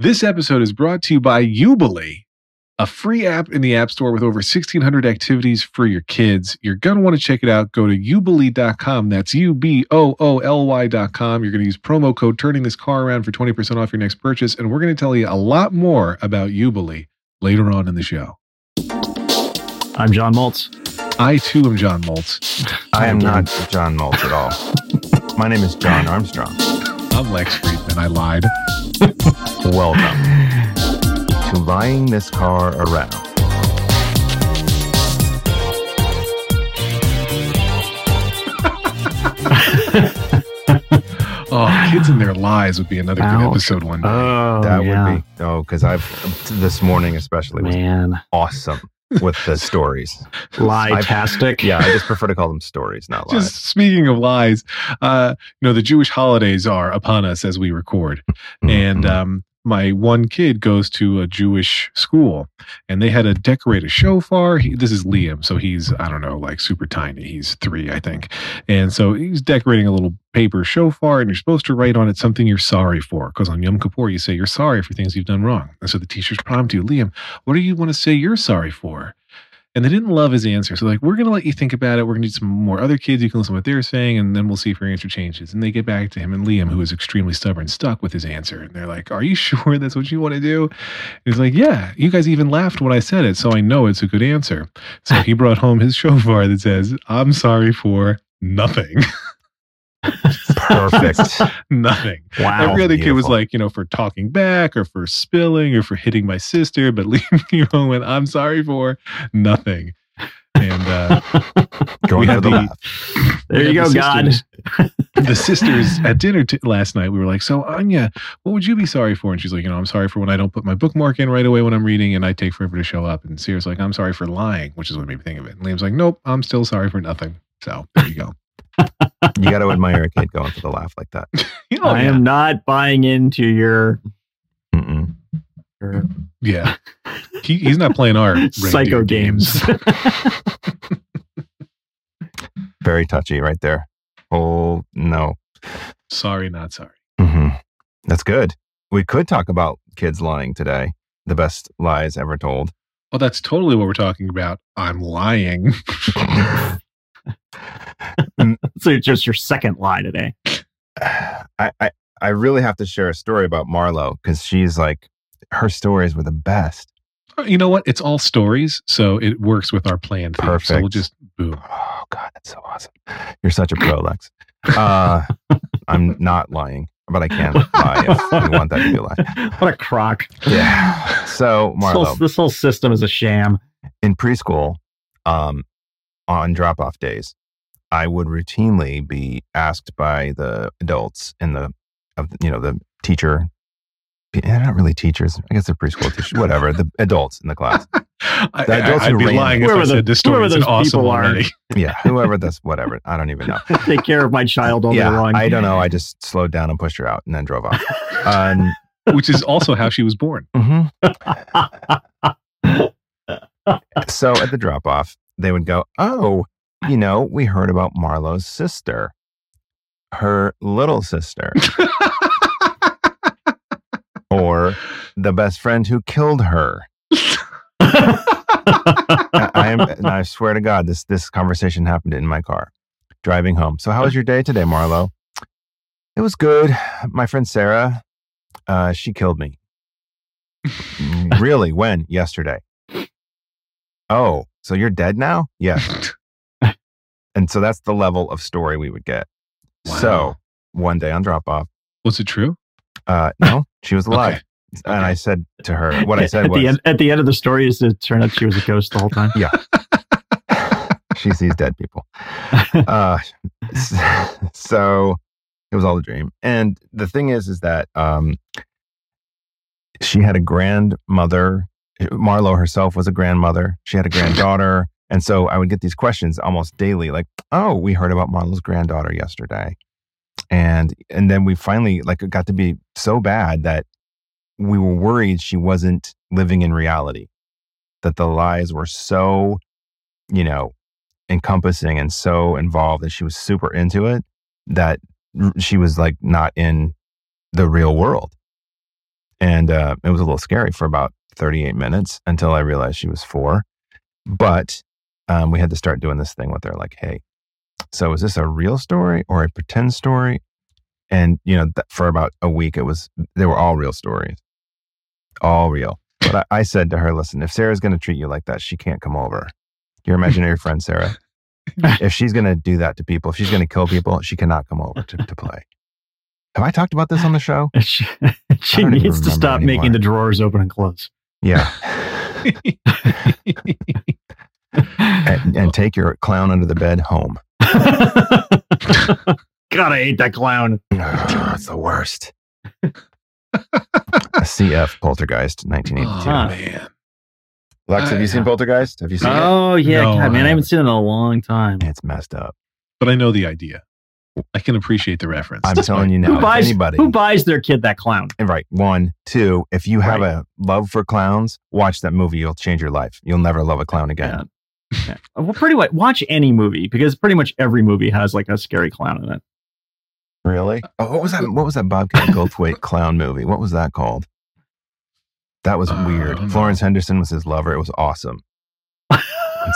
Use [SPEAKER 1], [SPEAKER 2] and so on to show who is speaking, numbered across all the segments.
[SPEAKER 1] This episode is brought to you by Ubooly, a free app in the App Store with over 1,600 activities for your kids. You're going to want to check it out. Go to ubooly.com. That's U B O O L Y.com. You're going to use promo code turning this car around for 20% off your next purchase. And we're going to tell you a lot more about Ubooly later on in the show.
[SPEAKER 2] I'm John Moltz.
[SPEAKER 1] I too am John Moltz.
[SPEAKER 3] I am not John Moltz at all. My name is John Armstrong.
[SPEAKER 1] I'm Lex Friedman. I lied.
[SPEAKER 3] Welcome to Lying This Car Around.
[SPEAKER 1] Oh, kids and their lies would be another good episode one day.
[SPEAKER 2] Oh,
[SPEAKER 3] that
[SPEAKER 2] yeah.
[SPEAKER 3] would be oh, because I've this morning especially was
[SPEAKER 2] man,
[SPEAKER 3] awesome with the stories.
[SPEAKER 2] lie-tastic.
[SPEAKER 3] Yeah, I just prefer to call them stories, not lies.
[SPEAKER 1] Just speaking of lies, uh, you know, the Jewish holidays are upon us as we record. And
[SPEAKER 3] Mhm.
[SPEAKER 1] um, my one kid goes to a Jewish school and they had to decorate a shofar. He, this is Liam. So he's, I don't know, like super tiny. He's three, I think. And so he's decorating a little paper shofar and you're supposed to write on it something you're sorry for. Because on Yom Kippur, you say you're sorry for things you've done wrong. And so the teachers prompt you, Liam, what do you want to say you're sorry for? And they didn't love his answer. So, like, we're going to let you think about it. We're going to do some more other kids. You can listen to what they're saying, and then we'll see if your answer changes. And they get back to him, and Liam, who is extremely stubborn, stuck with his answer. And they're like, Are you sure that's what you want to do? And he's like, Yeah, you guys even laughed when I said it. So I know it's a good answer. So he brought home his shofar that says, I'm sorry for nothing.
[SPEAKER 3] Perfect.
[SPEAKER 1] nothing.
[SPEAKER 2] Wow.
[SPEAKER 1] Every other kid was like, you know, for talking back or for spilling or for hitting my sister, but Liam home went, I'm sorry for nothing. And uh,
[SPEAKER 3] Going
[SPEAKER 1] We
[SPEAKER 3] for
[SPEAKER 1] had
[SPEAKER 3] the
[SPEAKER 1] the-
[SPEAKER 3] laugh.
[SPEAKER 2] there you go,
[SPEAKER 1] had the
[SPEAKER 2] God.
[SPEAKER 1] sisters- the sisters at dinner t- last night, we were like, So, Anya, what would you be sorry for? And she's like, You know, I'm sorry for when I don't put my bookmark in right away when I'm reading and I take forever to show up. And Sierra's like, I'm sorry for lying, which is what made me think of it. And Liam's like, Nope, I'm still sorry for nothing. So, there you go.
[SPEAKER 3] You got to admire a kid going for the laugh like that.
[SPEAKER 1] You know,
[SPEAKER 2] I am not buying into your, your
[SPEAKER 1] yeah. He, he's not playing our
[SPEAKER 2] psycho
[SPEAKER 1] reindeer
[SPEAKER 2] games.
[SPEAKER 3] Very touchy right there. Oh no.
[SPEAKER 1] sorry, not sorry.
[SPEAKER 3] hmm That's good. We could talk about kids lying today. The best lies ever told.
[SPEAKER 1] Well, that's totally what we're talking about. I'm lying.
[SPEAKER 2] So it's just your second lie today.
[SPEAKER 3] I, I I really have to share a story about Marlo because she's like her stories were the best.
[SPEAKER 1] you know what? It's all stories, so it works with our plan. theme. So we'll just boom.
[SPEAKER 3] Oh God, that's so awesome. You're such a pro, Lex. Uh, I'm not lying, but I can't lie if you want that to be a lie.
[SPEAKER 2] What a crock.
[SPEAKER 3] Yeah. So
[SPEAKER 2] This whole,
[SPEAKER 3] Marlo,
[SPEAKER 2] this whole system is a sham.
[SPEAKER 3] in preschool, um, on drop off days, I would routinely be asked by the adults in the, of you know, the teacher. They're not really teachers. I guess they're preschool teachers. Whatever. The adults in the class.
[SPEAKER 1] I,
[SPEAKER 3] The adults
[SPEAKER 1] would
[SPEAKER 3] who
[SPEAKER 1] be
[SPEAKER 3] ran-
[SPEAKER 1] lying if I
[SPEAKER 2] the-
[SPEAKER 1] said this story
[SPEAKER 2] whoever
[SPEAKER 1] is an
[SPEAKER 2] those
[SPEAKER 1] awesome
[SPEAKER 2] people are.
[SPEAKER 3] Yeah. Whoever this, whatever. I don't even know.
[SPEAKER 2] Take care of my child all day
[SPEAKER 3] yeah.
[SPEAKER 2] long.
[SPEAKER 3] I don't know. I just slowed down and pushed her out and then drove off. Um,
[SPEAKER 1] Which is also how she was born.
[SPEAKER 3] mhm. so at the drop off, they would go, Oh, you know, we heard about Marlo's sister, her little sister, or the best friend who killed her. I, I am, and I swear to God, this this conversation happened in my car driving home. So, how was your day today, Marlo? It was good. My friend Sarah, uh, she killed me. really? When? Yesterday. Oh, so you're dead now? Yeah. And so that's the level of story we would get.
[SPEAKER 1] Wow.
[SPEAKER 3] So one day on drop off,
[SPEAKER 1] Was it true?
[SPEAKER 3] uh, no, she was alive.
[SPEAKER 1] Okay.
[SPEAKER 3] And I said to her, what I said
[SPEAKER 2] at
[SPEAKER 3] was,
[SPEAKER 2] the end at the end of the story is it turned out she was a ghost the whole time. Yeah.
[SPEAKER 3] she sees dead people. Uh, so it was all a dream. And the thing is, is that um, she had a grandmother. Marlo herself was a grandmother. She had a granddaughter. And so I would get these questions almost daily, like, "Oh, we heard about Marlo's granddaughter yesterday," and and then we finally like it got to be so bad that we were worried she wasn't living in reality, that the lies were so, you know, encompassing and so involved and she was super into it that she was like not in the real world and uh, it was a little scary for about 38 minutes until I realized she was four. But um, we had to start doing this thing with her, like, hey, so is this a real story or a pretend story? And you know, th- for about a week, it was they were all real stories, all real. But I, I said to her, listen, if Sarah's going to treat you like that, she can't come over. Your imaginary friend Sarah, if she's going to do that to people, if she's going to kill people, she cannot come over to, to play. Have I talked about this on the show?
[SPEAKER 2] she she needs to stop making the drawers open and close.
[SPEAKER 3] Yeah. and, and take your clown under the bed home.
[SPEAKER 2] God, I hate that clown.
[SPEAKER 3] it's the worst. A CF Poltergeist,
[SPEAKER 1] oh
[SPEAKER 3] 1982.
[SPEAKER 2] Huh.
[SPEAKER 1] man.
[SPEAKER 3] Lex, have you seen
[SPEAKER 2] Uh,
[SPEAKER 3] Poltergeist? Have you seen it?
[SPEAKER 2] Oh yeah,
[SPEAKER 1] No,
[SPEAKER 2] God, man,
[SPEAKER 1] I
[SPEAKER 2] I haven't
[SPEAKER 1] haven't.
[SPEAKER 2] seen it in a long time.
[SPEAKER 3] It's messed up.
[SPEAKER 1] But I know the idea. I can appreciate the reference.
[SPEAKER 3] I'm telling you now,
[SPEAKER 2] Who buys
[SPEAKER 3] anybody.
[SPEAKER 2] who buys their kid that clown?
[SPEAKER 3] And right. One, two, if you have
[SPEAKER 2] Right.
[SPEAKER 3] a love for clowns, watch that movie. You'll change your life. You'll never love a clown again.
[SPEAKER 2] Yeah. Uh, well, pretty much watch any movie because pretty much every movie has like a scary clown in it.
[SPEAKER 3] Really? Uh, oh, what was that? Uh, what was that Bobcat Goldthwait clown movie? What was that called? That was
[SPEAKER 1] Uh,
[SPEAKER 3] weird. Florence Henderson was his lover. It was awesome.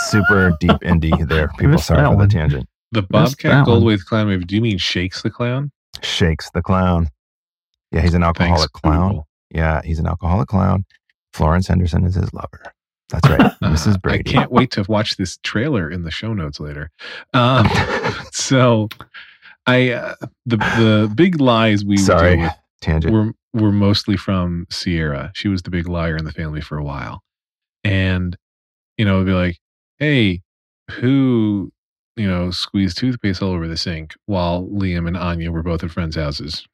[SPEAKER 3] Super deep indie there. People, sorry
[SPEAKER 2] that
[SPEAKER 3] for the tangent.
[SPEAKER 1] The Bobcat. Goldthwait clown movie. Do you mean Shakes the Clown?
[SPEAKER 3] Shakes the clown. Yeah, he's an
[SPEAKER 1] Thanks,
[SPEAKER 3] alcoholic clown.
[SPEAKER 1] Google.
[SPEAKER 3] Yeah, he's an alcoholic clown. Florence Henderson is his lover. That's right, Mrs. Brady.
[SPEAKER 1] I can't wait to watch this trailer in the show notes later. Um, so, I uh, the the big lies we
[SPEAKER 3] Sorry,
[SPEAKER 1] with
[SPEAKER 3] tangent.
[SPEAKER 1] were were mostly from Sierra. She was the big liar in the family for a while, and you know, it'd be like, "Hey, who you know squeeze toothpaste all over the sink?" While Liam and Anya were both at friends' houses,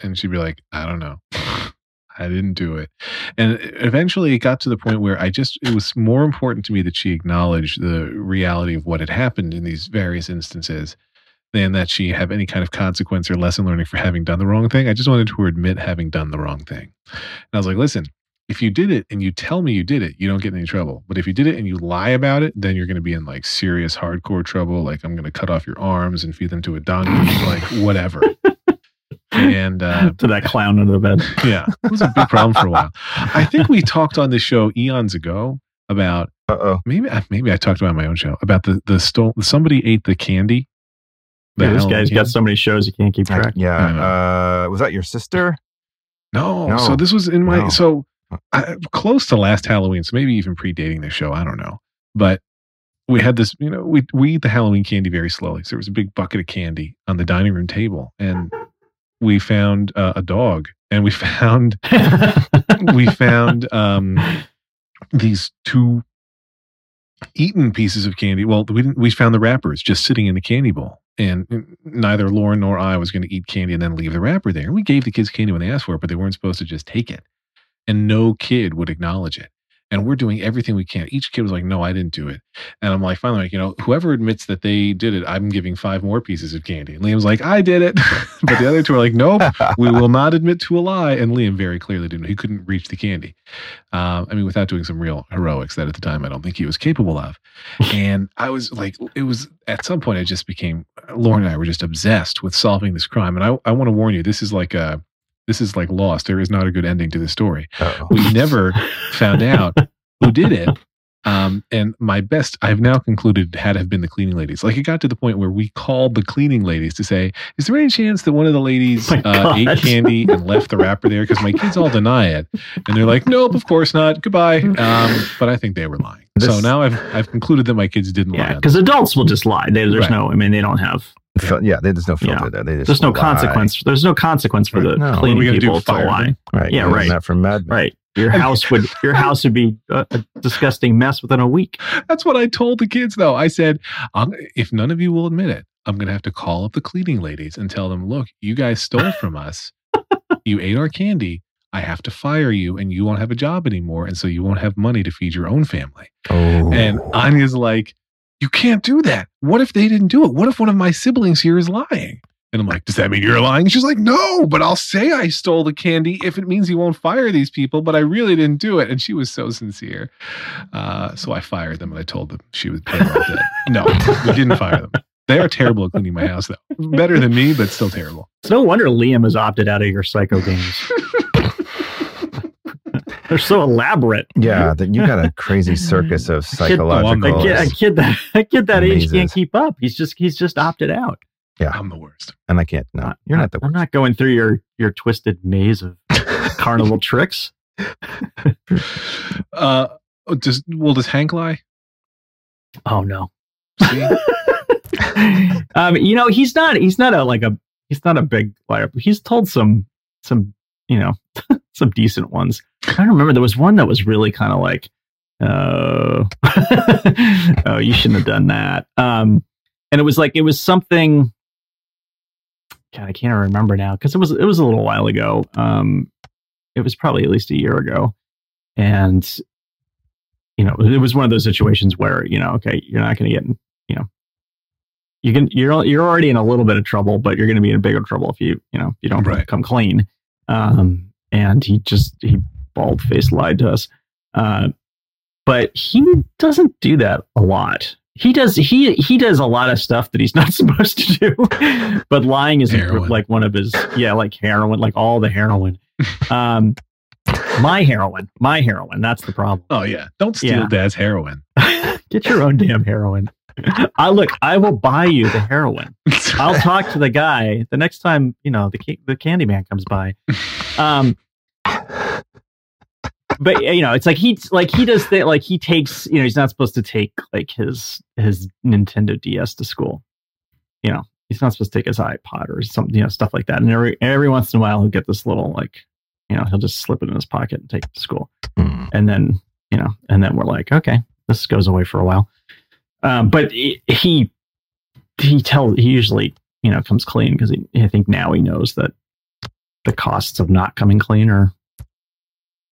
[SPEAKER 1] and she'd be like, "I don't know." I didn't do it. And eventually it got to the point where I just, it was more important to me that she acknowledge the reality of what had happened in these various instances than that she have any kind of consequence or lesson learning for having done the wrong thing. I just wanted to admit having done the wrong thing. And I was like, listen, if you did it and you tell me you did it, you don't get in any trouble. But if you did it and you lie about it, then you're going to be in like serious hardcore trouble. Like I'm going to cut off your arms and feed them to a donkey, like whatever. And uh,
[SPEAKER 2] to that clown under the bed.
[SPEAKER 1] yeah, it was a big problem for a while. I think we talked on this show eons ago about
[SPEAKER 3] Uh oh.
[SPEAKER 1] maybe maybe I talked about my own show about the the stole somebody ate the candy. The
[SPEAKER 2] Yeah, this
[SPEAKER 1] Halloween
[SPEAKER 2] guy's got so many shows you can't keep track.
[SPEAKER 1] I
[SPEAKER 3] Yeah. Uh, was that your sister?
[SPEAKER 1] no,
[SPEAKER 3] No.
[SPEAKER 1] So this was in my
[SPEAKER 3] No.
[SPEAKER 1] so I, close to last Halloween, so maybe even predating the show. I don't know, but we had this. You know, we we eat the Halloween candy very slowly. So there was a big bucket of candy on the dining room table, and we found uh, a dog, and we found we found um these two eaten pieces of candy. Well, we didn't. We found the wrappers just sitting in the candy bowl, and neither Lauren nor I was going to eat candy and then leave the wrapper there. We gave the kids candy when they asked for it, but they weren't supposed to just take it. And no kid would acknowledge it. And we're doing everything we can. Each kid was like, "No, I didn't do it." And I'm like, finally, like, you know, whoever admits that they did it, I'm giving five more pieces of candy. And Liam's like, "I did it," but the other two are like, "Nope." we will not admit to a lie. And Liam very clearly didn't. He couldn't reach the candy. Um, I mean, without doing some real heroics that at the time I don't think he was capable of. And I was like, it was at some point I just became Lauren and I were just obsessed with solving this crime. And I, I want to warn you, this is like a this is like Lost. There is not a good ending to this story.
[SPEAKER 3] Uh-oh.
[SPEAKER 1] We never found out who did it. Um, and my best, I've now concluded, had to have been the cleaning ladies. Like it got to the point where we called the cleaning ladies to say, "Is there any chance that one of the ladies
[SPEAKER 2] My
[SPEAKER 1] uh, ate candy and left the wrapper there?" Because my kids all deny it, and they're like, "Nope, of course not. Goodbye." Um, but I think they were lying. so now I've I've concluded that my kids didn't
[SPEAKER 2] Yeah,
[SPEAKER 1] lie.
[SPEAKER 2] because adults will just lie. They, there's
[SPEAKER 1] Right.
[SPEAKER 2] no. I mean, they don't have.
[SPEAKER 3] Fil- yeah, there's no filter
[SPEAKER 2] Yeah.
[SPEAKER 3] there. They just
[SPEAKER 2] There's no
[SPEAKER 3] lie.
[SPEAKER 2] consequence. There's no consequence for the
[SPEAKER 3] No.
[SPEAKER 1] We
[SPEAKER 2] cleaning
[SPEAKER 1] do,
[SPEAKER 2] people to
[SPEAKER 1] fire
[SPEAKER 2] lie.
[SPEAKER 1] them?
[SPEAKER 3] Right.
[SPEAKER 2] Yeah, right.
[SPEAKER 3] That from Mad Men.
[SPEAKER 2] Right. Your house would your house would be a, a disgusting mess within a week.
[SPEAKER 1] That's what I told the kids, though. I said, if none of you will admit it, I'm going to have to call up the cleaning ladies and tell them, look, you guys stole from us. you ate our candy. I have to fire you and you won't have a job anymore. And so you won't have money to feed your own family.
[SPEAKER 3] Oh.
[SPEAKER 1] And Anya's like, you can't do that. What if they didn't do it? What if one of my siblings here is lying? And I'm like, does that mean you're lying? She's like, no, but I'll say I stole the candy if it means you won't fire these people, but I really didn't do it. And she was so sincere. Uh, so I fired them and I told them she was they were all dead. No, we didn't fire them. They are terrible at cleaning my house, though. Better than me, but still terrible.
[SPEAKER 2] It's no wonder Liam has opted out of your psycho games. They're so elaborate.
[SPEAKER 3] Yeah, that you got a crazy circus of
[SPEAKER 2] kid-
[SPEAKER 1] oh, I'm
[SPEAKER 3] psychological.
[SPEAKER 2] A kid, a kid that a kid that age can't keep up. He's just he's just opted out.
[SPEAKER 1] Yeah, I'm the worst.
[SPEAKER 3] and I can't. No, you're not the Worst.
[SPEAKER 2] I'm
[SPEAKER 3] worst.
[SPEAKER 2] not going through your your twisted maze of carnival tricks.
[SPEAKER 1] Uh, does well does Hank lie?
[SPEAKER 2] Oh no. Um, you know, he's not he's not a like a he's not a big liar. But he's told some some you know some decent ones. I remember. There was one that was really kind of like, oh, oh, you shouldn't have done that. Um, and it was like it was something. God, I can't remember now because it was it was a little while ago. Um, it was probably at least a year ago, and you know, it was one of those situations where you know, okay, you're not going to get, you know, you can you're you're already in a little bit of trouble, but you're going to be in bigger trouble if you you know you don't
[SPEAKER 1] Right.
[SPEAKER 2] come clean. Um, and he just he bald faced lied to us. Uh, but he doesn't do that a lot. He does he he does a lot of stuff that he's not supposed to do. but lying is
[SPEAKER 1] Heroin.
[SPEAKER 2] like one of his yeah like heroin like all the heroin. Um, my heroin, my heroin. That's the problem.
[SPEAKER 1] Oh yeah, don't steal
[SPEAKER 2] Yeah.
[SPEAKER 1] Dad's heroin.
[SPEAKER 2] Get your own damn heroin. I look. I will buy you the heroin. I'll talk to the guy the next time you know the ca- the candy man comes by. Um, but you know, it's like he's like he does that. Like he takes you know he's not supposed to take like his his Nintendo DS to school. You know he's not supposed to take his iPod or something you know stuff like that. And every every once in a while he'll get this little like you know he'll just slip it in his pocket and take it to school
[SPEAKER 3] Hmm.
[SPEAKER 2] and then you know and then we're like okay this goes away for a while um, but he he he tell he usually you know comes clean because he i think now he knows that the costs of not coming clean are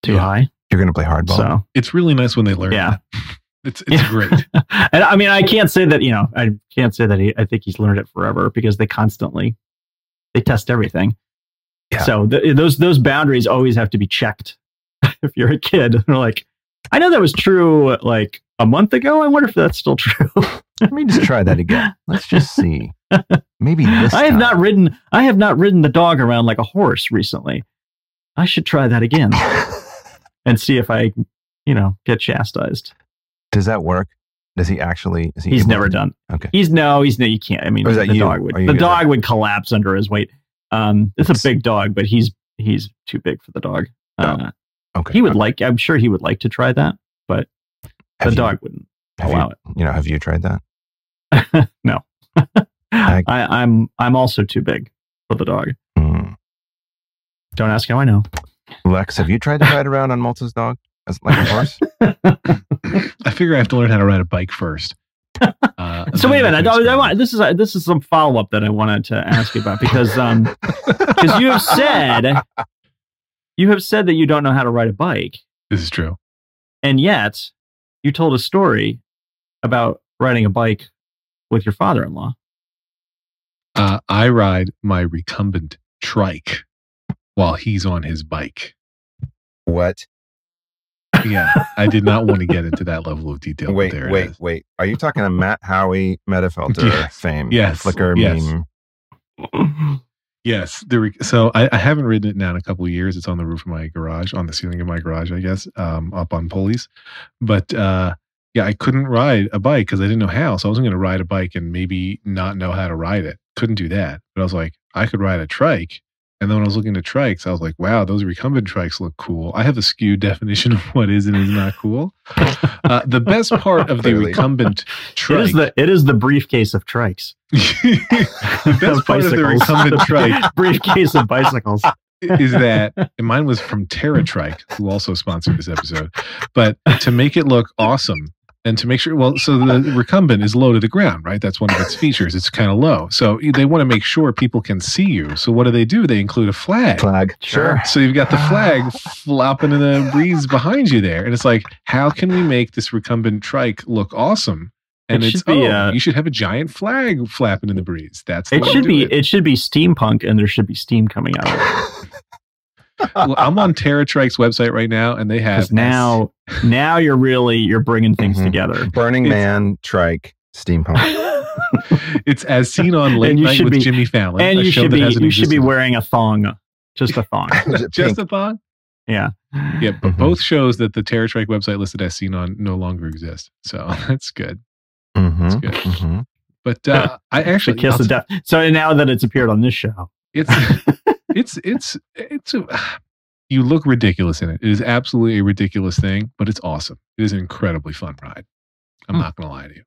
[SPEAKER 2] too
[SPEAKER 1] Yeah.
[SPEAKER 2] high
[SPEAKER 3] You're gonna play hardball.
[SPEAKER 2] so
[SPEAKER 1] It's really nice when they learn.
[SPEAKER 2] Yeah.
[SPEAKER 1] that. it's it's
[SPEAKER 2] Yeah.
[SPEAKER 1] great.
[SPEAKER 2] and i mean i can't say that you know i can't say that he, i think he's learned it forever because they constantly they test everything
[SPEAKER 3] Yeah.
[SPEAKER 2] so th- those those boundaries always have to be checked if you're a kid they're like i know that was true like a month ago i wonder if that's still true
[SPEAKER 3] Let me just try that again. Let's just see. Maybe this.
[SPEAKER 2] i have
[SPEAKER 3] time.
[SPEAKER 2] not ridden i have not ridden the dog around like a horse recently i should try that again and see if i you know get chastised
[SPEAKER 3] Does that work? Does he actually? Is he
[SPEAKER 2] he's never
[SPEAKER 3] to-
[SPEAKER 2] done
[SPEAKER 3] Okay.
[SPEAKER 2] He's no, he's no. You can't. I mean,
[SPEAKER 3] that
[SPEAKER 2] the
[SPEAKER 3] you?
[SPEAKER 2] dog would the dog would collapse under his weight. Um, it's a big dog, but he's he's too big for the dog. Uh,
[SPEAKER 3] Okay.
[SPEAKER 2] he would like. I'm sure he would like to try that, but the
[SPEAKER 3] you-
[SPEAKER 2] dog wouldn't
[SPEAKER 3] have
[SPEAKER 2] allow
[SPEAKER 3] you, You know, have you tried that?
[SPEAKER 2] no,
[SPEAKER 3] I-
[SPEAKER 2] I, I'm I'm also too big for the dog.
[SPEAKER 3] Hmm.
[SPEAKER 2] Don't ask how I know.
[SPEAKER 3] Lex, have you tried to ride around on Moltz's dog as like a horse?
[SPEAKER 1] I figure I have to learn how to ride a bike first. Uh,
[SPEAKER 2] so wait a minute. I, I want, this is a, this is some follow up that I wanted to ask you about because um because you have said you have said that you don't know how to ride a bike.
[SPEAKER 1] This is true.
[SPEAKER 2] And yet, you told a story about riding a bike with your father in law.
[SPEAKER 1] Uh, I ride my recumbent trike while he's on his bike.
[SPEAKER 3] what?
[SPEAKER 1] Yeah, I did not want to get into that level of detail.
[SPEAKER 3] Wait,
[SPEAKER 1] there
[SPEAKER 3] wait,
[SPEAKER 1] is.
[SPEAKER 3] wait. Are you talking to Matt Haughey MetaFilter
[SPEAKER 1] Yes.
[SPEAKER 3] fame?
[SPEAKER 1] Yes.
[SPEAKER 3] Flickr
[SPEAKER 1] Yes.
[SPEAKER 3] meme.
[SPEAKER 1] Yes, the re- so I, I haven't ridden it now in a couple of years. It's on the roof of my garage, on the ceiling of my garage, I guess, um, up on pulleys. But uh, yeah, I couldn't ride a bike because I didn't know how. So I wasn't going to ride a bike and maybe not know how to ride it. Couldn't do that. But I was like, I could ride a trike. And then when I was looking at trikes, I was like, wow, those recumbent trikes look cool. I have a skewed definition of what is and is not cool. Uh, the best part of the recumbent
[SPEAKER 2] It
[SPEAKER 1] trike
[SPEAKER 2] is the it is the briefcase of trikes.
[SPEAKER 1] the best part of the recumbent trike
[SPEAKER 2] briefcase of bicycles.
[SPEAKER 1] is that mine was from Terra Trike, who also sponsored this episode. But to make it look awesome and to make sure, well, so the recumbent is low to the ground, right? That's one of its features. It's kind of low. So they want to make sure people can see you. So what do they do? They include a flag.
[SPEAKER 3] Flag.
[SPEAKER 2] Sure.
[SPEAKER 1] So you've got the flag flopping in the breeze behind you there. And it's like, how can we make this recumbent trike look awesome? And
[SPEAKER 2] It
[SPEAKER 1] it's
[SPEAKER 2] should be,
[SPEAKER 1] oh,
[SPEAKER 2] uh,
[SPEAKER 1] you should have a giant flag flapping in the breeze. That's the
[SPEAKER 2] It
[SPEAKER 1] way to
[SPEAKER 2] should
[SPEAKER 1] do
[SPEAKER 2] be
[SPEAKER 1] it.
[SPEAKER 2] it should be steampunk and there should be steam coming out of it.
[SPEAKER 1] well, I'm on TerraTrike's website right now, and they have
[SPEAKER 2] Because now now you're really you're bringing things
[SPEAKER 3] Mhm.
[SPEAKER 2] together.
[SPEAKER 3] Burning
[SPEAKER 1] It's-
[SPEAKER 3] Man, trike, steampunk.
[SPEAKER 1] it's as seen on Late
[SPEAKER 2] And you
[SPEAKER 1] Night
[SPEAKER 2] should
[SPEAKER 1] with
[SPEAKER 2] be-
[SPEAKER 1] Jimmy Fallon.
[SPEAKER 2] and
[SPEAKER 1] a
[SPEAKER 2] you
[SPEAKER 1] show
[SPEAKER 2] should be
[SPEAKER 1] hasn't
[SPEAKER 2] you should be wearing a thong. Just a thong.
[SPEAKER 1] Just a thong.
[SPEAKER 2] Yeah.
[SPEAKER 1] Yeah, but
[SPEAKER 3] Mhm.
[SPEAKER 1] both shows that the TerraTrike website listed as seen on no longer exist. So that's good.
[SPEAKER 3] Mhm,
[SPEAKER 1] good.
[SPEAKER 3] mhm.
[SPEAKER 1] But uh, I
[SPEAKER 2] The
[SPEAKER 1] actually
[SPEAKER 2] kiss
[SPEAKER 1] I'll
[SPEAKER 2] of death. So now that it's appeared on this show,
[SPEAKER 1] it's it's it's it's a, you look ridiculous in it. It is absolutely a ridiculous thing, but it's awesome. It is an incredibly fun ride. I'm
[SPEAKER 2] Hmm.
[SPEAKER 1] not going to lie to you.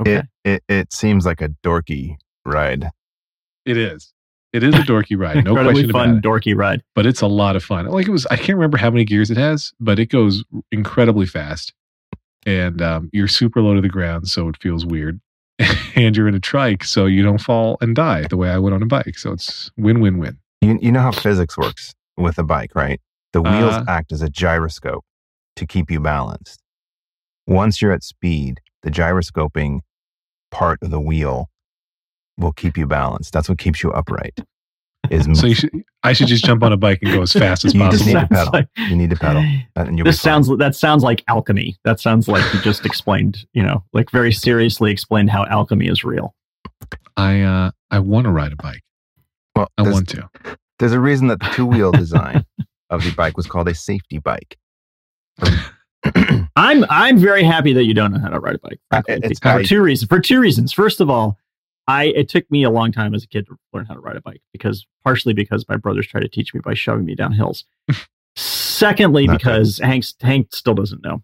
[SPEAKER 2] okay.
[SPEAKER 3] It, it it seems like a dorky ride.
[SPEAKER 1] It is. It is a dorky ride, no
[SPEAKER 2] Incredibly
[SPEAKER 1] question
[SPEAKER 2] fun,
[SPEAKER 1] about it.
[SPEAKER 2] dorky ride.
[SPEAKER 1] But it's a lot of fun. Like it was, I can't remember how many gears it has, but it goes incredibly fast, and um, you're super low to the ground, so it feels weird. and you're in a trike, so you don't fall and die the way I would on a bike. So it's win win win.
[SPEAKER 3] You you know how physics works with a bike, right? The wheels
[SPEAKER 1] Uh.
[SPEAKER 3] act as a gyroscope to keep you balanced. Once you're at speed, the gyroscoping part of the wheel will keep you balanced. That's what keeps you upright. Is
[SPEAKER 1] So you should, I should just jump on a bike and go as fast as
[SPEAKER 3] You just
[SPEAKER 1] possible.
[SPEAKER 3] need to pedal.
[SPEAKER 2] like-
[SPEAKER 3] you need to pedal, and you'll
[SPEAKER 2] this
[SPEAKER 3] be fine.
[SPEAKER 2] sounds that sounds like alchemy. That sounds like you just explained, you know, like very seriously explained how alchemy is real.
[SPEAKER 1] I uh, I want to ride a bike.
[SPEAKER 3] well.
[SPEAKER 1] I want to.
[SPEAKER 3] there's a reason that the two wheel design of the bike was called a safety bike.
[SPEAKER 2] I'm I'm very happy that you don't know how to ride a bike.
[SPEAKER 3] Uh, it's-
[SPEAKER 2] for two reasons. For two reasons. First of all, I it took me a long time as a kid to learn how to ride a bike because partially because my brothers tried to teach me by shoving me down hills. Secondly,
[SPEAKER 3] Not good.
[SPEAKER 2] because Hank Hank still doesn't know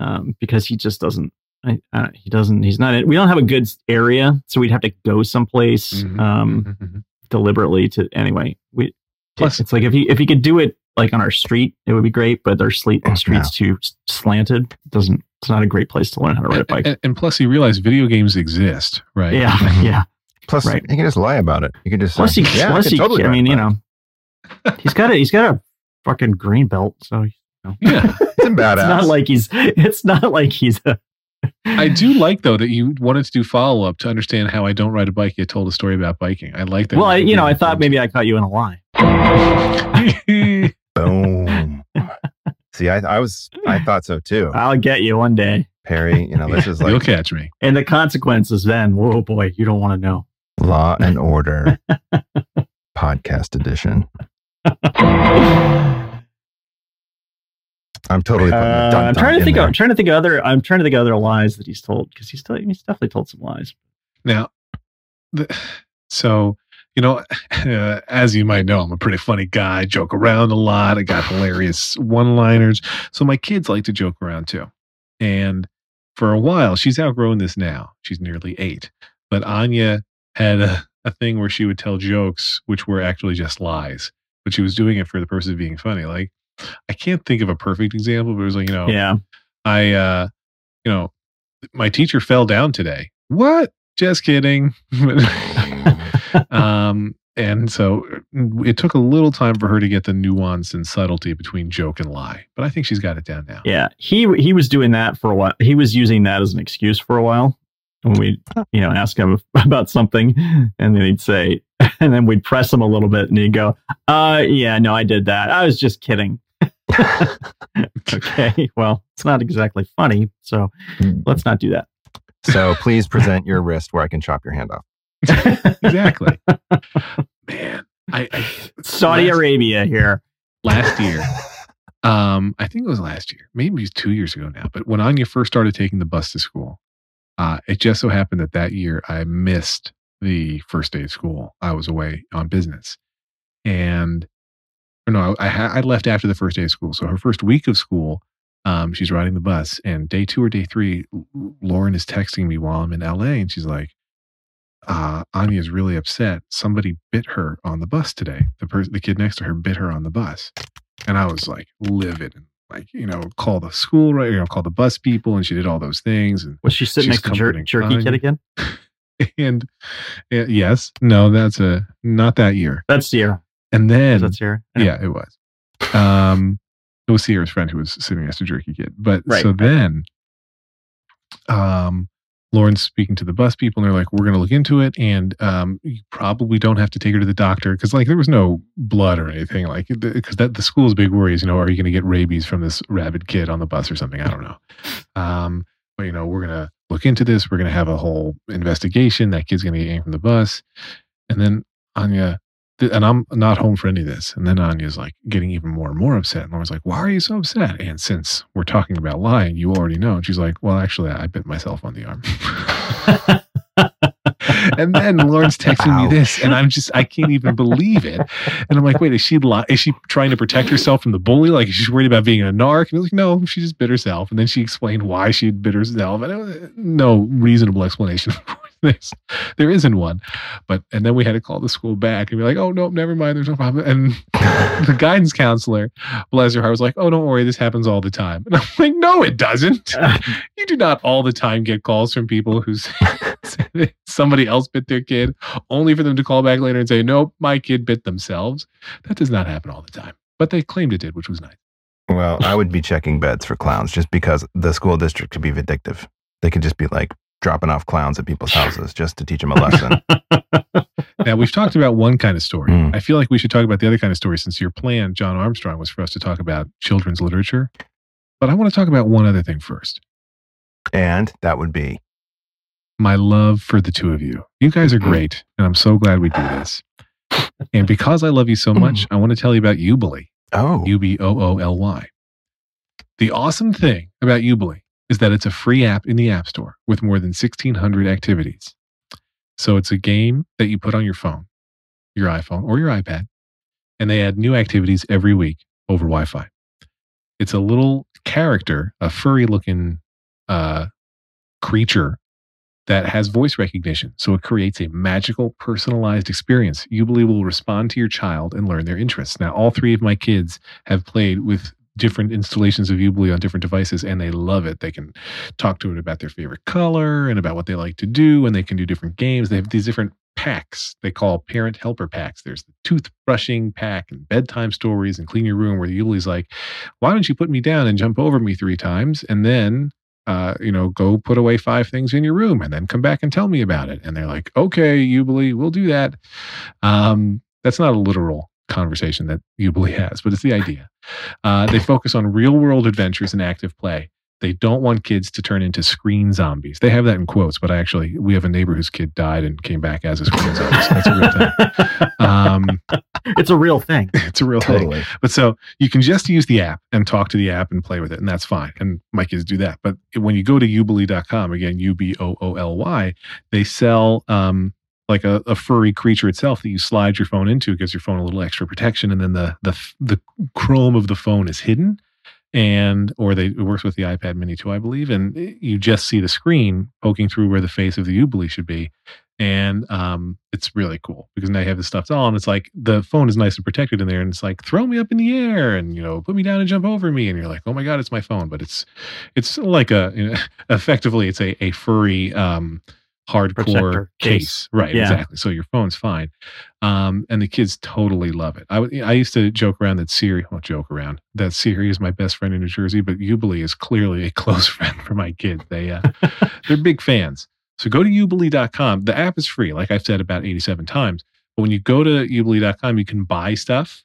[SPEAKER 2] um, because he just doesn't. I, uh, he doesn't. He's not. In we don't have a good area, so we'd have to go someplace
[SPEAKER 1] Mhm,
[SPEAKER 2] um,
[SPEAKER 1] mhm, mhm.
[SPEAKER 2] deliberately to. Anyway, we.
[SPEAKER 1] Plus-
[SPEAKER 2] it's like if he if he could do it like on our street, it would be great. But our street
[SPEAKER 3] No.
[SPEAKER 2] streets too slanted. It doesn't. It's not a great place to learn how to ride a bike.
[SPEAKER 1] And, and plus, you realize video games exist, right?
[SPEAKER 2] Yeah, yeah.
[SPEAKER 3] Plus,
[SPEAKER 2] Right.
[SPEAKER 3] you can just lie about it. You can just
[SPEAKER 2] Plus,
[SPEAKER 3] say,
[SPEAKER 2] he,
[SPEAKER 3] yeah,
[SPEAKER 2] plus
[SPEAKER 3] I,
[SPEAKER 2] he,
[SPEAKER 3] can totally
[SPEAKER 2] I mean, you know, he's got a he's got a fucking green belt, so it's
[SPEAKER 1] Yeah.
[SPEAKER 3] it's badass.
[SPEAKER 2] it's not like he's it's not like he's a.
[SPEAKER 1] I do like though that you wanted to do follow up to understand how I don't ride a bike. You told a story about biking. I like that.
[SPEAKER 2] Well, I, you know, I thought maybe I caught you in a lie.
[SPEAKER 1] maybe.
[SPEAKER 3] Boom. See, I, I was, I thought so too,
[SPEAKER 2] I'll get you one day,
[SPEAKER 3] Perry. You know, this is like You'll
[SPEAKER 1] catch me.
[SPEAKER 2] and the consequences. Then, whoa, boy, you don't want to know.
[SPEAKER 3] Law and Order podcast edition. I'm totally
[SPEAKER 2] Uh,
[SPEAKER 3] a dun
[SPEAKER 2] I'm trying to think. Of. I'm trying to think of other. I'm trying to think of other lies that he's told because he's told, he's definitely told some lies.
[SPEAKER 1] Now, the, so you know, uh, as you might know, I'm a pretty funny guy. Joke around a lot. I got hilarious one-liners. So my kids like to joke around too. And for a while, she's outgrown this now. She's nearly eight. But Anya had a, a thing where she would tell jokes which were actually just lies, but she was doing it for the purpose of being funny. Like, I can't think of a perfect example, but it was like, you know,
[SPEAKER 2] Yeah,
[SPEAKER 1] I, uh, you know, my teacher fell down today. What? Just kidding. um, and so it took a little time for her to get the nuance and subtlety between joke and lie, but I think she's got it down now.
[SPEAKER 2] yeah. He he was doing that for a while. He was using that as an excuse for a while when we, you know, ask him about something, and then he'd say, and then we'd press him a little bit, and he'd go, "Uh, yeah, no, I did that. I was just kidding." okay, well, it's not exactly funny, so let's not do that.
[SPEAKER 3] so please present your wrist where I can chop your hand off.
[SPEAKER 1] exactly. Man, I, I
[SPEAKER 2] Saudi
[SPEAKER 1] Last-
[SPEAKER 2] Arabia here.
[SPEAKER 1] last year, um, I think it was last year, maybe it was two years ago now. But when Anya first started taking the bus to school, uh, it just so happened that that year I missed the first day of school. I was away on business, and or no, I, I, I left after the first day of school. So her first week of school, um, she's riding the bus, and day two or day three, Lauren is texting me while I'm in LA, and she's like. Uh, Anya's really upset. Somebody bit her on the bus today. The person, the kid next to her, bit her on the bus, and I was like livid. Like you know, call the school right, you know, call the bus people, and she did all those things. And
[SPEAKER 2] Was she sitting next to Jer- Jerky
[SPEAKER 1] Anya.
[SPEAKER 2] Kid again?
[SPEAKER 1] and uh, yes, no, that's a not that year.
[SPEAKER 2] That's Sierra.
[SPEAKER 1] And then
[SPEAKER 2] That's Sierra.
[SPEAKER 1] yeah, it was. Um, it was Sierra's friend who was sitting next to Jerky Kid. But
[SPEAKER 2] Right,
[SPEAKER 1] so
[SPEAKER 2] right.
[SPEAKER 1] then, um, Lauren's speaking to the bus people, and they're like, "We're going to look into it, and um, you probably don't have to take her to the doctor because, like, there was no blood or anything, like, because that the school's big worry is, you know, are you going to get rabies from this rabid kid on the bus or something? I don't know. Um, but you know, we're going to look into this. We're going to have a whole investigation. That kid's going to get yanked from the bus, and then Anya and I'm not home for any of this. And then Anya's like getting even more and more upset. And Lauren's like, why are you so upset? And since we're talking about lying, you already know. And she's like, well, actually, I bit myself on the arm. and then Lauren's texting me this, and I'm just I can't even believe it. And I'm like, wait, is she li- is she trying to protect herself from the bully? Like, is she worried about being a narc? And I like, no, she just bit herself. And then she explained why she bit herself, and it was no reasonable explanation. There's, there isn't one, but and then we had to call the school back and be like, oh no, never mind, there's no problem. And the guidance counselor, bless her heart, was like, oh don't worry, this happens all the time. And I'm like, no, it doesn't. you do not all the time get calls from people who say somebody else bit their kid, only for them to call back later and say, nope, my kid bit themselves. That does not happen all the time, but they claimed it did, which was nice.
[SPEAKER 3] Well, I would be checking beds for clowns just because the school district could be vindictive. They could just be like dropping off clowns at people's houses just to teach them a lesson.
[SPEAKER 1] now we've talked about one kind of story.
[SPEAKER 3] Mm.
[SPEAKER 1] I feel like we should talk about the other kind of story since your plan, John Armstrong, was for us to talk about children's literature. But I want to talk about one other thing first.
[SPEAKER 3] and that would be
[SPEAKER 1] My love for the two of you. You guys are great, and I'm so glad we do this. And because I love you so much, I want to tell you about Ubooly.
[SPEAKER 3] oh,
[SPEAKER 1] U B O O L Y. The awesome thing about Ubooly is that it's a free app in the App Store with more than 1,600 activities. So it's a game that you put on your phone, your iPhone, or your iPad, and they add new activities every week over Wi Fi. It's a little character, a furry looking uh, creature that has voice recognition. So it creates a magical, personalized experience. you believe will respond to your child and learn their interests. Now, all three of my kids have played with different installations of Ubooly on different devices and they love it. They can talk to it about their favorite color and about what they like to do and they can do different games. They have these different packs they call parent helper packs. There's the toothbrushing pack and bedtime stories and clean your room where the like, why don't you put me down and jump over me three times and then uh, you know, go put away five things in your room and then come back and tell me about it. And they're like, okay, Ubooly, we'll do that. Um, that's not a literal conversation that Ubooly has, but it's the idea. Uh, they focus on real world adventures and active play. They don't want kids to turn into screen zombies. They have that in quotes, but I actually, we have a neighbor whose kid died and came back as a screen zombie. So that's a real thing. Um,
[SPEAKER 2] it's a real thing.
[SPEAKER 1] it's a real thing. But so you can just use the app and talk to the app and play with it, and that's fine. And my kids do that. But when you go to ubooly.com, again, U B O O L Y, they sell um, like a, a furry creature itself that you slide your phone into. It gives your phone a little extra protection, and then the the the chrome of the phone is hidden. And or they it works with the iPad Mini too, I believe, and you just see the screen poking through where the face of the Ubooly should be and um, it's really cool because now you have this stuff and it's like the phone is nice and protected in there, and it's like throw me up in the air, and you know put me down and jump over me, and you're like, oh my god, it's my phone, but it's it's like a you know, effectively it's a a furry um, hardcore case.
[SPEAKER 2] case.
[SPEAKER 1] right?
[SPEAKER 2] Yeah.
[SPEAKER 1] Exactly. So your phone's fine, um, and the kids totally love it. I I used to joke around that Siri, well, joke around that Siri is my best friend in New Jersey, but Ubooly is clearly a close friend for my kids. They uh, they're big fans. So go to ubooly.com. The app is free, like I've said about 87 times. But when you go to ubooly.com, you can buy stuff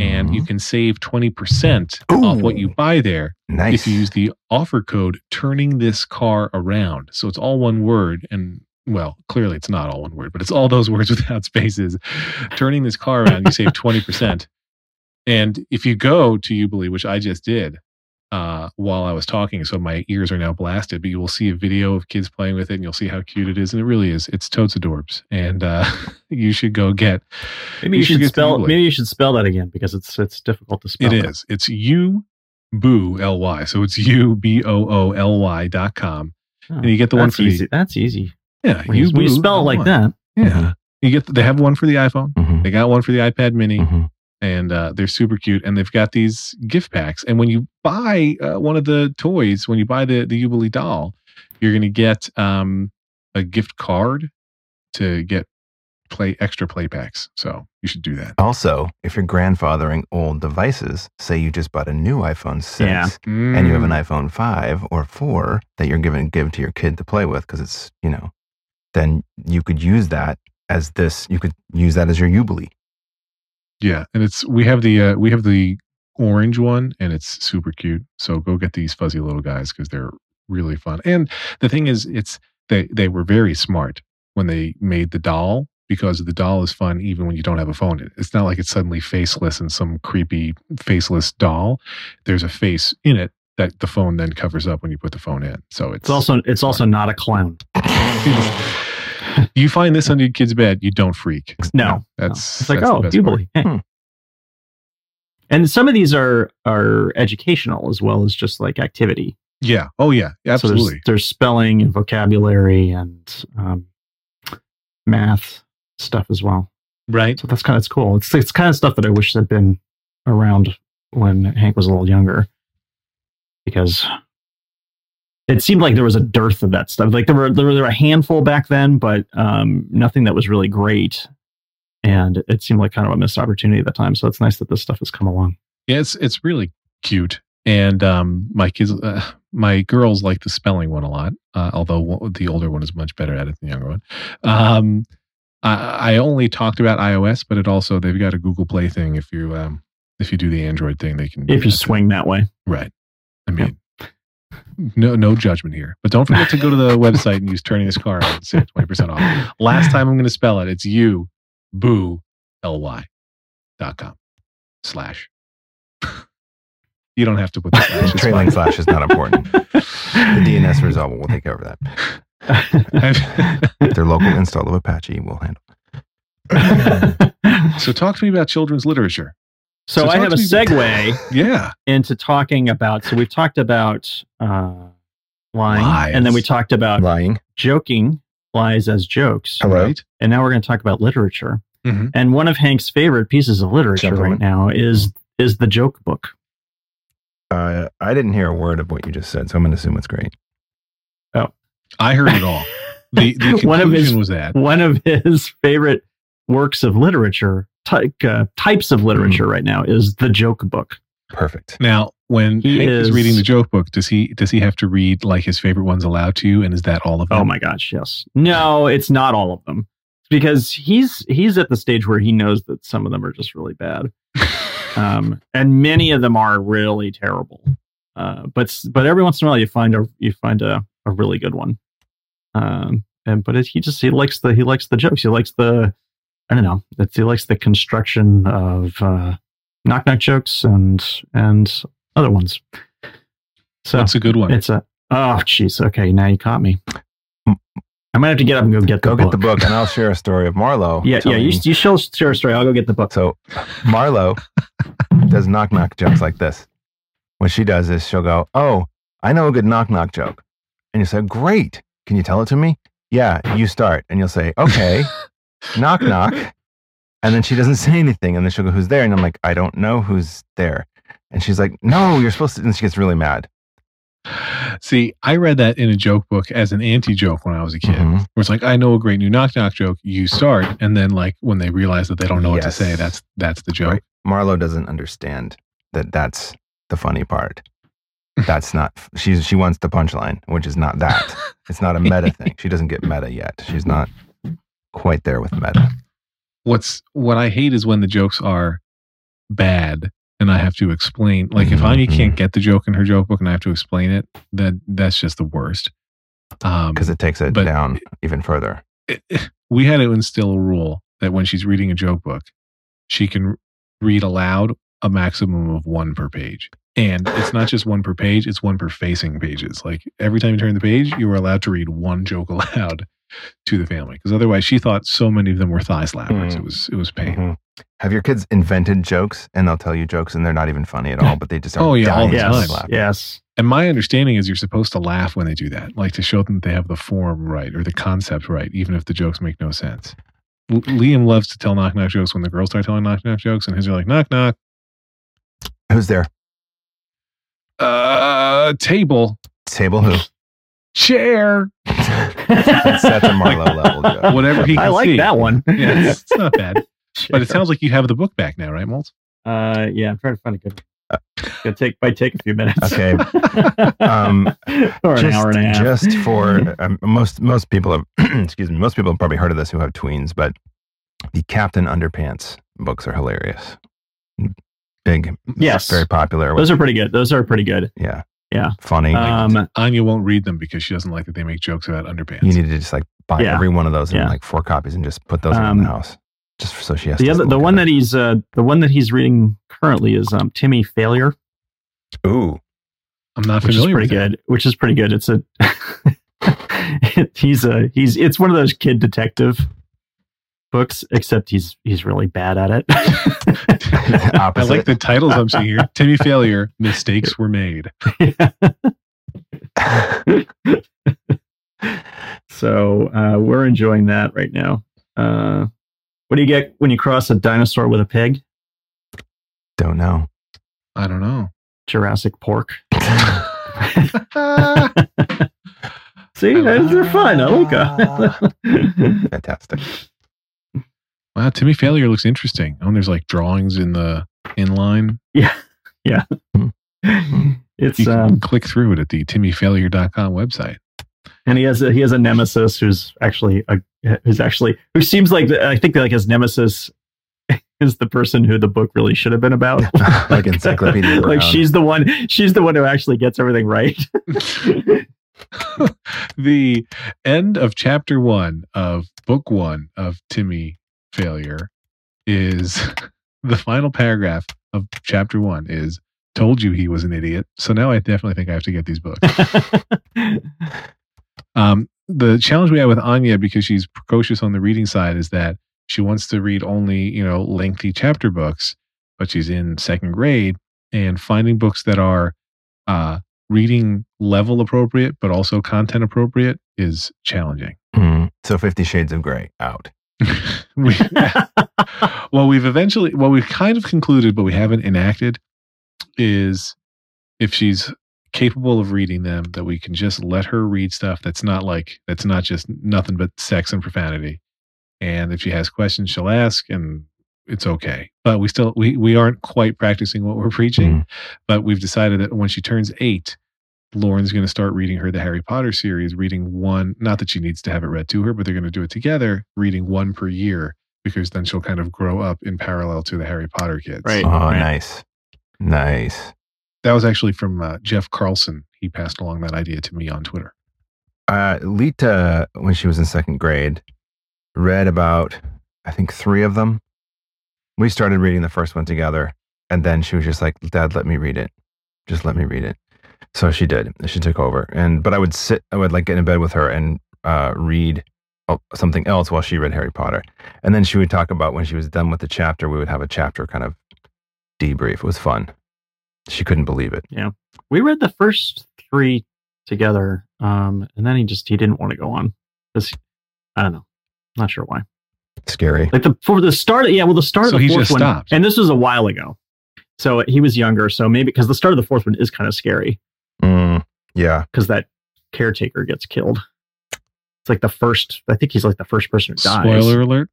[SPEAKER 1] and you mm-hmm. can save 20% off what you buy there
[SPEAKER 3] nice.
[SPEAKER 1] if you use the offer code turning this car around. So it's all one word. And well, clearly it's not all one word, but it's all those words without spaces. turning this car around, you save 20%. And if you go to Ubooly, which I just did, uh, while I was talking, so my ears are now blasted. But you will see a video of kids playing with it, and you'll see how cute it is, and it really is. It's totes adorbs, and uh, you should go get.
[SPEAKER 2] Maybe
[SPEAKER 1] You
[SPEAKER 2] you,
[SPEAKER 1] should
[SPEAKER 2] should spell. Maybe you should spell that again because it's it's difficult to spell.
[SPEAKER 1] It is. It's U Boo L Y. So it's U B O O L Y dot com,
[SPEAKER 2] Oh,
[SPEAKER 1] and you get the one for the
[SPEAKER 2] easy. That's easy.
[SPEAKER 1] yeah.
[SPEAKER 2] When you, when you spell it like that,
[SPEAKER 1] Yeah, you get. They have one for the iPhone.
[SPEAKER 3] Mhm,
[SPEAKER 1] They got one for the iPad Mini.
[SPEAKER 3] mhm.
[SPEAKER 1] and uh, they're super cute. And they've got these gift packs. And when you buy uh, one of the toys, when you buy the the Ubooly doll, you're going to get um, a gift card to get play extra play packs. So you should do that.
[SPEAKER 3] Also, if you're grandfathering old devices, say you just bought a new iPhone 6
[SPEAKER 2] Yeah.
[SPEAKER 3] and you have an
[SPEAKER 1] Mm.
[SPEAKER 3] iPhone 5 or 4 that you're giving give to your kid to play with because it's, you know, then you could use that as this, you could use that as your Ubooly.
[SPEAKER 1] yeah, and it's we have the uh, we have the orange one, and it's super cute. So go get these fuzzy little guys because they're really fun. And the thing is, it's they they were very smart when they made the doll because the doll is fun even when you don't have a phone. It's not like it's suddenly faceless and some creepy faceless doll. There's a face in it that the phone then covers up when you put the phone in. So it's,
[SPEAKER 2] It's also it's also not a clown.
[SPEAKER 1] you find this under your kid's bed, you don't freak.
[SPEAKER 2] No,
[SPEAKER 1] That's
[SPEAKER 2] It's like,
[SPEAKER 1] that's
[SPEAKER 2] oh,
[SPEAKER 1] best part.
[SPEAKER 2] Ubooly. Hey.
[SPEAKER 3] Hmm.
[SPEAKER 2] And some of these are are educational as well as just like activity.
[SPEAKER 1] Yeah. Oh yeah.
[SPEAKER 2] So
[SPEAKER 1] Absolutely.
[SPEAKER 2] there's, there's spelling and vocabulary and um, math stuff as well.
[SPEAKER 1] right.
[SPEAKER 2] So that's kind of it's cool. It's it's kind of stuff that I wish had been around when Hank was a little younger, because it seemed like there was a dearth of that stuff. Like there were there were a handful back then, but um, nothing that was really great. And it seemed like kind of a missed opportunity at the time. So it's nice that this stuff has come along.
[SPEAKER 1] Yeah, it's it's really cute. And um, my kids, uh, my girls like the spelling one a lot. Uh, although the older one is much better at it than the younger one. Um, I, I only talked about iOS, but it also they've got a Google Play thing. If you um, if you do the Android thing, they can.
[SPEAKER 2] If you
[SPEAKER 1] that.
[SPEAKER 2] swing that way,
[SPEAKER 1] right? I mean, no no judgment here. But don't forget to go to the website and use turning this car and save twenty percent off. Last time I'm going to spell it. It's you boo ly dot com slash. you don't have to put the slash.
[SPEAKER 3] Trailing
[SPEAKER 1] fine.
[SPEAKER 3] slash is not important. The DNS resolver will take care of that. Their local install of Apache will handle.
[SPEAKER 1] so talk to me about children's literature.
[SPEAKER 2] so
[SPEAKER 1] So
[SPEAKER 2] I have a
[SPEAKER 1] to me-
[SPEAKER 2] segue
[SPEAKER 1] Yeah.
[SPEAKER 2] into talking about. So we've talked about uh, lying,
[SPEAKER 1] Lies.
[SPEAKER 2] and then we talked about
[SPEAKER 3] Lying.
[SPEAKER 2] joking lies as jokes.
[SPEAKER 3] Hello?
[SPEAKER 1] Right.
[SPEAKER 2] And now we're going to talk about literature.
[SPEAKER 1] Mhm.
[SPEAKER 2] And one of Hank's favorite pieces of literature
[SPEAKER 3] Gentlemen.
[SPEAKER 2] right now is is the joke book.
[SPEAKER 3] Uh, I didn't hear a word of what you just said, so I'm going to assume it's great.
[SPEAKER 1] Oh, I heard it all. The, the conclusion
[SPEAKER 2] One of his-
[SPEAKER 1] was that.
[SPEAKER 2] One of his favorite works of literature, ty- uh, types of literature
[SPEAKER 1] Mm.
[SPEAKER 2] right now, is the joke book.
[SPEAKER 3] Perfect.
[SPEAKER 1] Now, when
[SPEAKER 2] He
[SPEAKER 1] is,
[SPEAKER 2] is-
[SPEAKER 1] reading the joke book, does he does he have to read like his favorite ones aloud to you? And is that all of them?
[SPEAKER 2] Oh my gosh, yes. No, it's not all of them because he's he's at the stage where he knows that some of them are just really bad, um, and many of them are really terrible. Uh, but but every once in a while you find a you find a, a really good one. Um, and but it, he just he likes the he likes the jokes. He likes the I don't know. It's, he likes the construction of uh, knock knock jokes and and other ones. So
[SPEAKER 1] That's a good one.
[SPEAKER 2] it's a oh jeez. Okay, now you caught me. Hmm. I might have to get up and go get the
[SPEAKER 3] Go
[SPEAKER 2] book.
[SPEAKER 3] get the book, and I'll share a story of Marlowe.
[SPEAKER 2] Yeah, yeah. You, you show share a story. I'll go get the book.
[SPEAKER 3] So Marlowe does knock knock jokes like this. What she does is she'll go, "Oh, I know a good knock knock joke," and you say, "Great, can you tell it to me?" Yeah, you start, and you'll say, "Okay, knock knock," and then she doesn't say anything, and then she'll go, "Who's there?" And I'm like, "I don't know who's there," and she's like, "No, you're supposed to," and she gets really mad.
[SPEAKER 1] See, I read that in a joke book as an anti joke when I was a kid.
[SPEAKER 3] Mhm.
[SPEAKER 1] Where it's like, I know a great new knock knock joke. You start, and then like when they realize that they don't know what to say, that's that's the joke.
[SPEAKER 3] Right. Marlowe doesn't understand that that's the funny part. That's not. She's she wants the punchline, which is not that. It's not a meta thing. She doesn't get meta yet. She's not quite there with meta.
[SPEAKER 1] What's what I hate is when the jokes are bad and I have to explain. Like if I
[SPEAKER 3] Mhm.
[SPEAKER 1] can't get the joke in her joke book and I have to explain it, that that's just the worst. Um,
[SPEAKER 3] because it takes it down even further.
[SPEAKER 1] it- we had to instill a rule that when she's reading a joke book, she can read aloud a maximum of one per page. And it's not just one per page, it's one per facing pages. Like every time you turn the page, you are allowed to read one joke aloud to the family. Because otherwise she thought so many of them were thigh slappers.
[SPEAKER 3] Mm.
[SPEAKER 1] It was it was pain.
[SPEAKER 3] Mhm. Have your kids invented jokes and they'll tell you jokes and they're not even funny at all, but they just are
[SPEAKER 1] Oh, yeah, all the
[SPEAKER 3] to
[SPEAKER 1] time.
[SPEAKER 2] yes, yes.
[SPEAKER 1] And my understanding is you're supposed to laugh when they do that, like to show them that they have the form right or the concept right, even if the jokes make no sense. L- Liam loves to tell knock knock jokes when the girls start telling knock knock jokes, and his are like knock knock,
[SPEAKER 3] Who's there?
[SPEAKER 1] uh, table,
[SPEAKER 3] Table who?
[SPEAKER 1] Chair,
[SPEAKER 3] That's a Marlowe level joke.
[SPEAKER 1] whatever he can
[SPEAKER 2] I like
[SPEAKER 1] see.
[SPEAKER 2] that one.
[SPEAKER 1] Yeah, it's, it's not bad, but it sounds like you have the book back now, right, Moltz?
[SPEAKER 2] Uh, yeah, I'm trying to find a good. Gonna take might take a few minutes.
[SPEAKER 3] Okay. Um,
[SPEAKER 2] or an
[SPEAKER 3] just,
[SPEAKER 2] hour and a half.
[SPEAKER 3] just for um, most most people have excuse me most people have probably heard of this who have tweens but the captain underpants books are hilarious big
[SPEAKER 2] Yes.
[SPEAKER 3] very popular
[SPEAKER 2] Those are pretty good. Those are pretty good.
[SPEAKER 3] yeah
[SPEAKER 2] Yeah.
[SPEAKER 3] funny
[SPEAKER 2] Um,
[SPEAKER 1] Anya won't read them because she doesn't like that they make jokes about underpants.
[SPEAKER 3] you need to just like buy
[SPEAKER 2] Yeah.
[SPEAKER 3] every one of those in
[SPEAKER 2] Yeah.
[SPEAKER 3] like four copies and just put those in
[SPEAKER 2] Um,
[SPEAKER 3] the house, just so she has
[SPEAKER 2] The
[SPEAKER 3] to
[SPEAKER 2] other, the one
[SPEAKER 3] at
[SPEAKER 2] that he's uh, the one that he's reading currently is um, Timmy Failure.
[SPEAKER 3] Ooh,
[SPEAKER 1] I'm not
[SPEAKER 2] which is
[SPEAKER 1] familiar
[SPEAKER 2] pretty
[SPEAKER 1] with that.
[SPEAKER 2] good. Which is pretty good. It's a he's a he's it's one of those kid detective books, except he's he's really bad at it.
[SPEAKER 1] I like the titles I'm seeing here. Timmy Failure, Mistakes Were Made.
[SPEAKER 2] so uh, we're enjoying that right now. Uh, what do you get when you cross a dinosaur with a pig?
[SPEAKER 3] Don't know.
[SPEAKER 1] I don't know.
[SPEAKER 2] Jurassic Pork. See, those are fun. I like that.
[SPEAKER 3] Fantastic.
[SPEAKER 1] Wow, Timmy Failure looks interesting. Oh, and there's like drawings in the inline.
[SPEAKER 2] yeah, yeah. It's
[SPEAKER 1] You can
[SPEAKER 2] um,
[SPEAKER 1] click through it at the timmyfailure.com website.
[SPEAKER 2] and he has a he has a nemesis who's actually a who's actually who seems like the, I think like his nemesis is the person who the book really should have been about.
[SPEAKER 3] Like Encyclopedia
[SPEAKER 2] like she's the one she's the one who actually gets everything right.
[SPEAKER 1] the end of chapter one of book one of Timmy Failure is the final paragraph of chapter one is told you he was an idiot. So now I definitely think I have to get these books. Um, the challenge we have with Anya, because she's precocious on the reading side, is that she wants to read only, you know, lengthy chapter books, but she's in second grade and finding books that are uh, reading level appropriate, but also content appropriate is challenging.
[SPEAKER 3] Mm. So Fifty Shades of Grey out.
[SPEAKER 1] we, well, we've eventually, well, we've kind of concluded, but we haven't enacted, is if she's capable of reading them, that we can just let her read stuff that's not like, that's not just nothing but sex and profanity. And if she has questions, she'll ask, and it's okay. But we still, we, we aren't quite practicing what we're preaching,
[SPEAKER 3] Mm.
[SPEAKER 1] but we've decided that when she turns eight, Lauren's going to start reading her the Harry Potter series, reading one, not that she needs to have it read to her, but they're going to do it together, reading one per year, because then she'll kind of grow up in parallel to the Harry Potter kids.
[SPEAKER 2] Right.
[SPEAKER 3] Oh,
[SPEAKER 2] right.
[SPEAKER 3] nice, nice.
[SPEAKER 1] That was actually from uh, Jeff Carlson. He passed along that idea to me on Twitter.
[SPEAKER 3] Uh, Lita, when she was in second grade, read about I think three of them. We started reading the first one together, and then she was just like, "Dad, let me read it. Just let me read it." So she did. She took over, and but I would sit, I would like get in bed with her and uh, read uh, something else while she read Harry Potter, and then she would talk about when she was done with the chapter. We would have a chapter kind of debrief. It was fun. She couldn't believe it.
[SPEAKER 2] Yeah, we read the first three together, um, and then he just he didn't want to go on. 'Cause- I don't know. Not sure why.
[SPEAKER 3] Scary.
[SPEAKER 2] Like the for the start, yeah. Well, the start
[SPEAKER 1] So
[SPEAKER 2] of the
[SPEAKER 1] he
[SPEAKER 2] fourth
[SPEAKER 1] just
[SPEAKER 2] one,
[SPEAKER 1] stopped.
[SPEAKER 2] and this was a while ago, so he was younger. So maybe because the start of the fourth one is kind of scary
[SPEAKER 3] Mm, yeah.
[SPEAKER 2] because that caretaker gets killed. It's like the first. I think he's like the first person who dies.
[SPEAKER 1] Spoiler alert.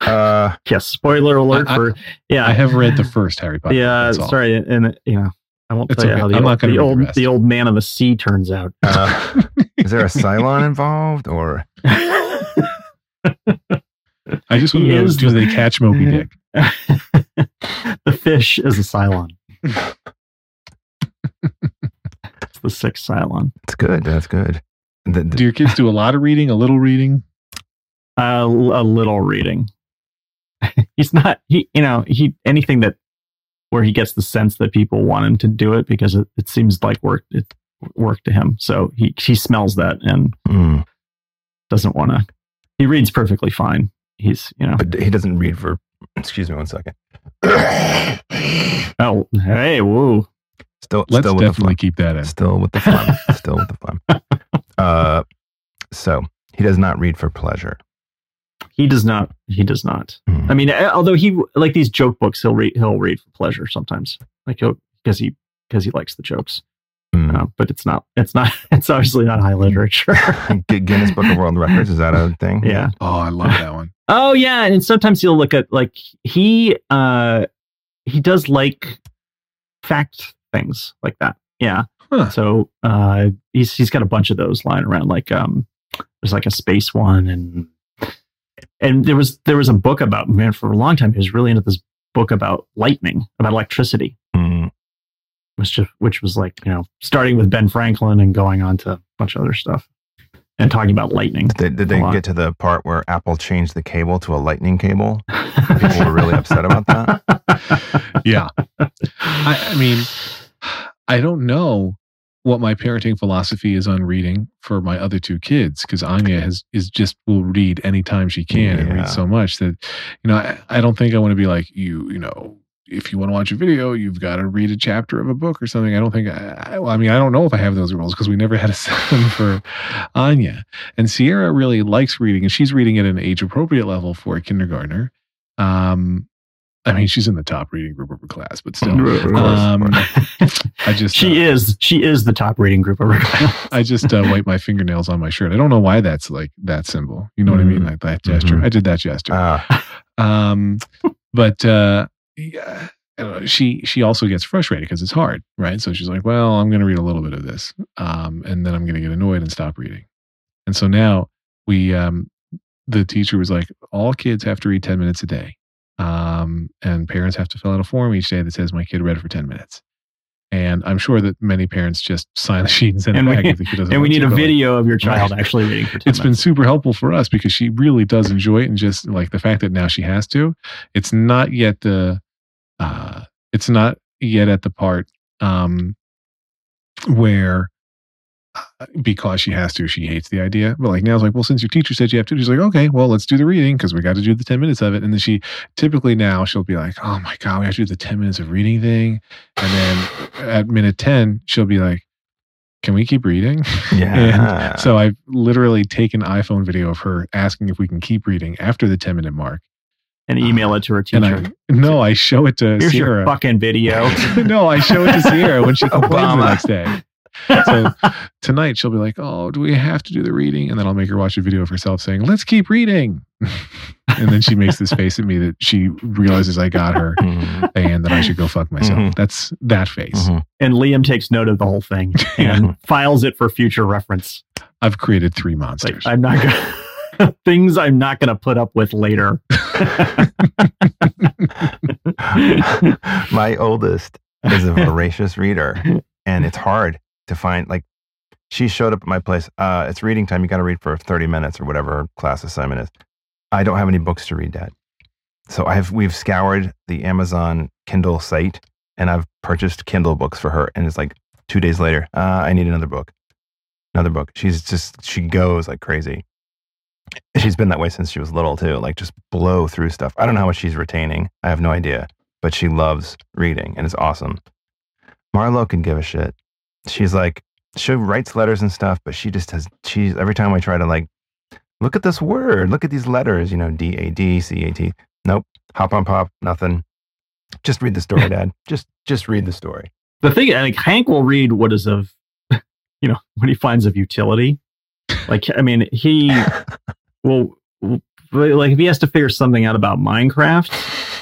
[SPEAKER 3] Uh,
[SPEAKER 2] Yes. Spoiler alert
[SPEAKER 1] I- I-
[SPEAKER 2] for yeah.
[SPEAKER 1] I have read the first Harry Potter.
[SPEAKER 2] yeah. Sorry, and you know, I won't
[SPEAKER 1] It's
[SPEAKER 2] tell you how the
[SPEAKER 1] I'm
[SPEAKER 2] old,
[SPEAKER 1] not
[SPEAKER 2] the
[SPEAKER 1] read the
[SPEAKER 2] old the old man of the sea turns out.
[SPEAKER 3] uh, is there a Cylon involved or?
[SPEAKER 1] I just want to know
[SPEAKER 2] is
[SPEAKER 1] do
[SPEAKER 2] the-
[SPEAKER 1] they catch Moby Dick?
[SPEAKER 2] the fish is a Cylon. It's the sixth Cylon.
[SPEAKER 3] It's good. That's good. The- the-
[SPEAKER 1] Do your kids do a lot of reading, a little reading?
[SPEAKER 2] Uh, a little reading. He's not. He, you know, he anything that where he gets the sense that people want him to do it because it, it seems like work. It work to him. So he he smells that and
[SPEAKER 3] Mm,
[SPEAKER 2] doesn't want to. He reads perfectly fine. He's you know.
[SPEAKER 3] but he doesn't read for. Excuse me one second.
[SPEAKER 2] Oh hey woo.
[SPEAKER 3] Still,
[SPEAKER 1] Let's
[SPEAKER 3] still with the
[SPEAKER 1] definitely
[SPEAKER 3] phlegm.
[SPEAKER 1] keep that in.
[SPEAKER 3] Still with the phlegm. still with the phlegm. Uh, so he does not read for pleasure.
[SPEAKER 2] He does not. He does not.
[SPEAKER 3] Mm.
[SPEAKER 2] I mean, although he like these joke books, he'll read. He'll read for pleasure sometimes, like he'll because he because he likes the jokes.
[SPEAKER 3] Mm.
[SPEAKER 2] Uh, but it's not. It's not. It's obviously not high literature.
[SPEAKER 3] Gu- Guinness Book of World Records is that a thing?
[SPEAKER 2] yeah.
[SPEAKER 1] Oh, I love that one.
[SPEAKER 2] Oh yeah, and sometimes he'll look at like he uh he does like fact things like that. Yeah.
[SPEAKER 1] Huh.
[SPEAKER 2] So uh he's he's got a bunch of those lying around. Like um there's like a space one and and there was there was a book about man for a long time he was really into this book about lightning, about electricity.
[SPEAKER 3] Mm.
[SPEAKER 2] Which just which was like, you know, starting with Ben Franklin and going on to a bunch of other stuff. and talking about lightning.
[SPEAKER 3] Did, they- did they
[SPEAKER 2] lot.
[SPEAKER 3] get to the part where Apple changed the cable to a lightning cable? People were really upset about that.
[SPEAKER 1] Yeah. I, I mean, I don't know what my parenting philosophy is on reading for my other two kids because Anya has is just will read anytime she can and
[SPEAKER 3] Yeah.
[SPEAKER 1] read so much that you know I, I don't think I want to be like you you know if you want to watch a video you've got to read a chapter of a book or something. I don't think I, I, I mean I don't know if I have those rules because we never had a set them for Anya. And Sierra really likes reading and she's reading at an age appropriate level for a kindergartner. Um I mean she's in the top reading group of her class but still um, I just
[SPEAKER 2] she
[SPEAKER 1] uh,
[SPEAKER 2] is she is the top reading group of her class.
[SPEAKER 1] I just uh, wipe my fingernails on my shirt. I don't know why that's like that symbol. You know what I mean?
[SPEAKER 3] Mhm.
[SPEAKER 1] Like that gesture.
[SPEAKER 3] Mhm.
[SPEAKER 1] I did that gesture.
[SPEAKER 3] Ah,
[SPEAKER 1] Um, but uh, yeah, I don't know. she she also gets frustrated because it's hard, right? So she's like, "Well, I'm going to read a little bit of this, um, and then I'm going to get annoyed and stop reading." And so now we, um, the teacher was like, "All kids have to read 10 minutes a day, um, and parents have to fill out a form each day that says my kid read for 10 minutes." And I'm sure that many parents just sign the sheet and send
[SPEAKER 2] And
[SPEAKER 1] it
[SPEAKER 2] we-
[SPEAKER 1] back if the kid doesn't.
[SPEAKER 2] and we need a
[SPEAKER 1] but, like,
[SPEAKER 2] video of your child
[SPEAKER 1] Right.
[SPEAKER 2] actually reading for 10
[SPEAKER 1] it's been super helpful for us because she really does enjoy it and just like the fact that now she has to it's not yet the uh it's not yet at the part um where because she has to she hates the idea but like now it's like well since your teacher said you have to she's like okay well let's do the reading because we got to do the 10 minutes of it and then she typically now she'll be like oh my god we have to do the 10 minutes of reading thing and then at minute 10 she'll be like can we keep reading
[SPEAKER 3] yeah.
[SPEAKER 1] so I've literally taken iPhone video of her asking if we can keep reading after the 10 minute mark.
[SPEAKER 2] and uh, email it to her
[SPEAKER 1] And
[SPEAKER 2] teacher.
[SPEAKER 1] I no, I show it to
[SPEAKER 2] Here's your fucking video.
[SPEAKER 1] no, I show it to Sierra when she complains the next day. So tonight she'll be like, "Oh, do we have to do the reading?" And then I'll make her watch a video of herself saying, "Let's keep reading." and then she makes this face at me that she realizes I got her
[SPEAKER 3] Mhm,
[SPEAKER 1] and that I should go fuck myself.
[SPEAKER 3] Mhm.
[SPEAKER 1] That's that face.
[SPEAKER 3] mhm.
[SPEAKER 2] and Liam takes note of the whole thing and files it for future reference.
[SPEAKER 1] I've created three monsters.
[SPEAKER 2] like I'm not gonna things I'm not gonna put up with later.
[SPEAKER 3] My oldest is a voracious reader, and it's hard to find. Like, she showed up at my place. Uh, it's reading time. You got to read for thirty minutes or whatever class assignment is. I don't have any books to read, Dad. So I've we've scoured the Amazon Kindle site, and I've purchased Kindle books for her. And it's like two days later, uh, I need another book, another book. She's just she goes like crazy. She's been that way since she was little too. Like just blow through stuff. I don't know how much she's retaining. I have no idea but she loves reading and it's awesome. Marlo can give a shit. She's like, she writes letters and stuff, but she just has, she's, every time I try to like, look at this word, look at these letters, you know, D A D C A T. Nope. Hop on pop, nothing. Just read the story, Dad. Just, just read the story.
[SPEAKER 2] the thing I think Hank will read what is of you know what he finds of utility. Like I mean he will like if he has to figure something out about Minecraft.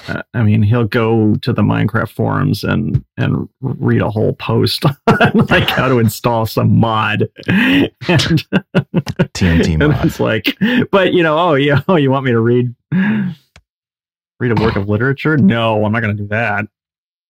[SPEAKER 2] Uh, I mean, he'll go to the Minecraft forums and and read a whole post on like how to install some mod, and,
[SPEAKER 3] TNT
[SPEAKER 2] and
[SPEAKER 3] mod.
[SPEAKER 2] it's like, but you know, oh yeah, oh you want me to read read a work of literature? No, I'm not going to do that.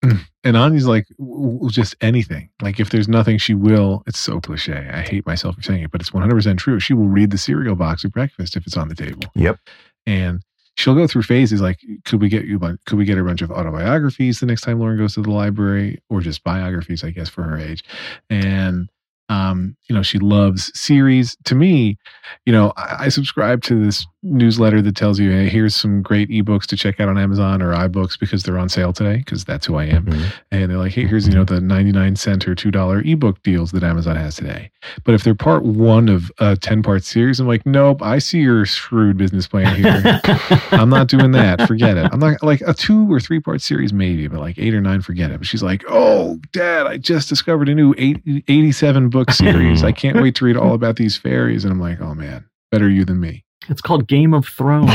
[SPEAKER 1] And Anya's like, w- just anything. Like, if there's nothing, she will. It's so cliche. I hate myself for saying it, but it's 100% true. She will read the cereal box at breakfast if it's on the table.
[SPEAKER 3] Yep.
[SPEAKER 1] And she'll go through phases like, could we get you, a could we get a bunch of autobiographies the next time Lauren goes to the library, or just biographies, I guess, for her age. And, um, you know, she loves series. To me, you know, I, I subscribe to this newsletter that tells you, hey, here's some great ebooks to check out on Amazon or iBooks because they're on sale today, because that's who I am
[SPEAKER 3] Mhm.
[SPEAKER 1] and they're like, hey, here's you know the 99 cent or two dollar ebook deals that Amazon has today. But if they're part one of a 10 part series, I'm like, nope, I see your shrewd business plan here. I'm not doing that. Forget it. I'm not like a two or three part series, maybe, but like eight or nine, forget it. But she's like, oh, dad, I just discovered a new eight, 87 book series. I can't wait to read all about these fairies. And I'm like, oh man, better you than me.
[SPEAKER 2] It's called Game of Thrones.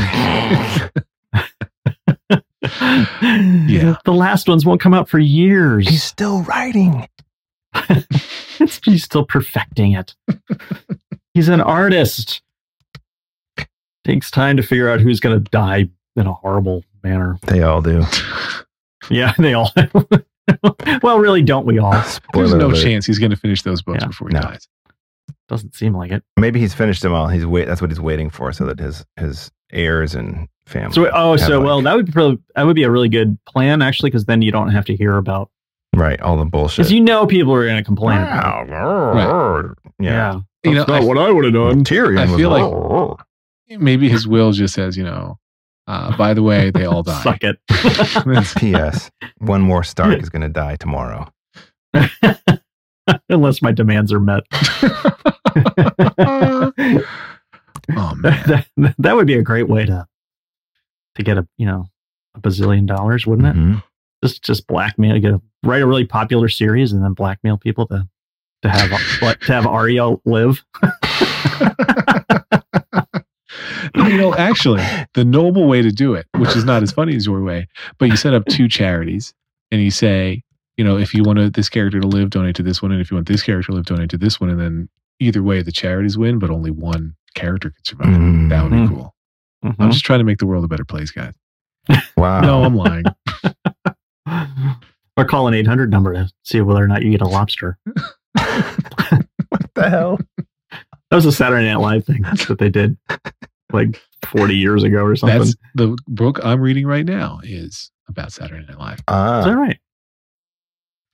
[SPEAKER 1] Yeah.
[SPEAKER 2] The last ones won't come out for years.
[SPEAKER 3] He's still writing.
[SPEAKER 2] It's, he's still perfecting it. he's an artist. Takes time to figure out who's going to die in a horrible manner.
[SPEAKER 3] They all do.
[SPEAKER 2] Yeah, they all. well, really, don't we all?
[SPEAKER 1] There's no
[SPEAKER 3] alert.
[SPEAKER 1] chance he's going to finish those books
[SPEAKER 2] Yeah.
[SPEAKER 1] before he
[SPEAKER 3] No.
[SPEAKER 1] dies.
[SPEAKER 2] Doesn't seem like it.
[SPEAKER 3] Maybe he's finished them all. He's wait. That's what he's waiting for, so that his his heirs and family.
[SPEAKER 2] So oh, so
[SPEAKER 3] like-
[SPEAKER 2] well, that would be probably, that would be a really good plan actually, because then you don't have to hear about
[SPEAKER 3] right, all the bullshit.
[SPEAKER 2] because you know people are going to complain. About it.
[SPEAKER 3] Wow. Yeah.
[SPEAKER 1] You know, I,
[SPEAKER 2] what I would have done.
[SPEAKER 3] Tyrion
[SPEAKER 1] I
[SPEAKER 3] was
[SPEAKER 1] feel
[SPEAKER 3] like,
[SPEAKER 1] maybe his will just says, you know, uh, by the way, they all die.
[SPEAKER 2] Suck it.
[SPEAKER 3] P.S. One more Stark is going to die tomorrow.
[SPEAKER 2] Unless my demands are met.
[SPEAKER 1] Oh man.
[SPEAKER 2] that, that would be a great way to to get a you know a bazillion dollars, wouldn't it?
[SPEAKER 3] Mhm.
[SPEAKER 2] Just just blackmail, get a, write a really popular series, and then blackmail people to to have to have Arya live.
[SPEAKER 1] you know, actually, the noble way to do it, which is not as funny as your way, but you set up two charities and you say, you know, if you want this character to live, donate to this one, and if you want this character to live, donate to this one, and then either way, the charities win, but only one character can survive.
[SPEAKER 3] Mm.
[SPEAKER 1] That would be
[SPEAKER 2] Mm.
[SPEAKER 1] cool. I'm
[SPEAKER 2] Mhm.
[SPEAKER 1] just trying to make the world a better place, guys.
[SPEAKER 3] Wow.
[SPEAKER 1] No, I'm lying.
[SPEAKER 2] or call an eight hundred number to see whether or not you get a lobster.
[SPEAKER 3] what the hell?
[SPEAKER 2] That was a Saturday Night Live thing that they did like forty years ago or something.
[SPEAKER 1] That's the book I'm reading right now is about Saturday Night Live.
[SPEAKER 2] Is that
[SPEAKER 3] Ah,
[SPEAKER 2] right?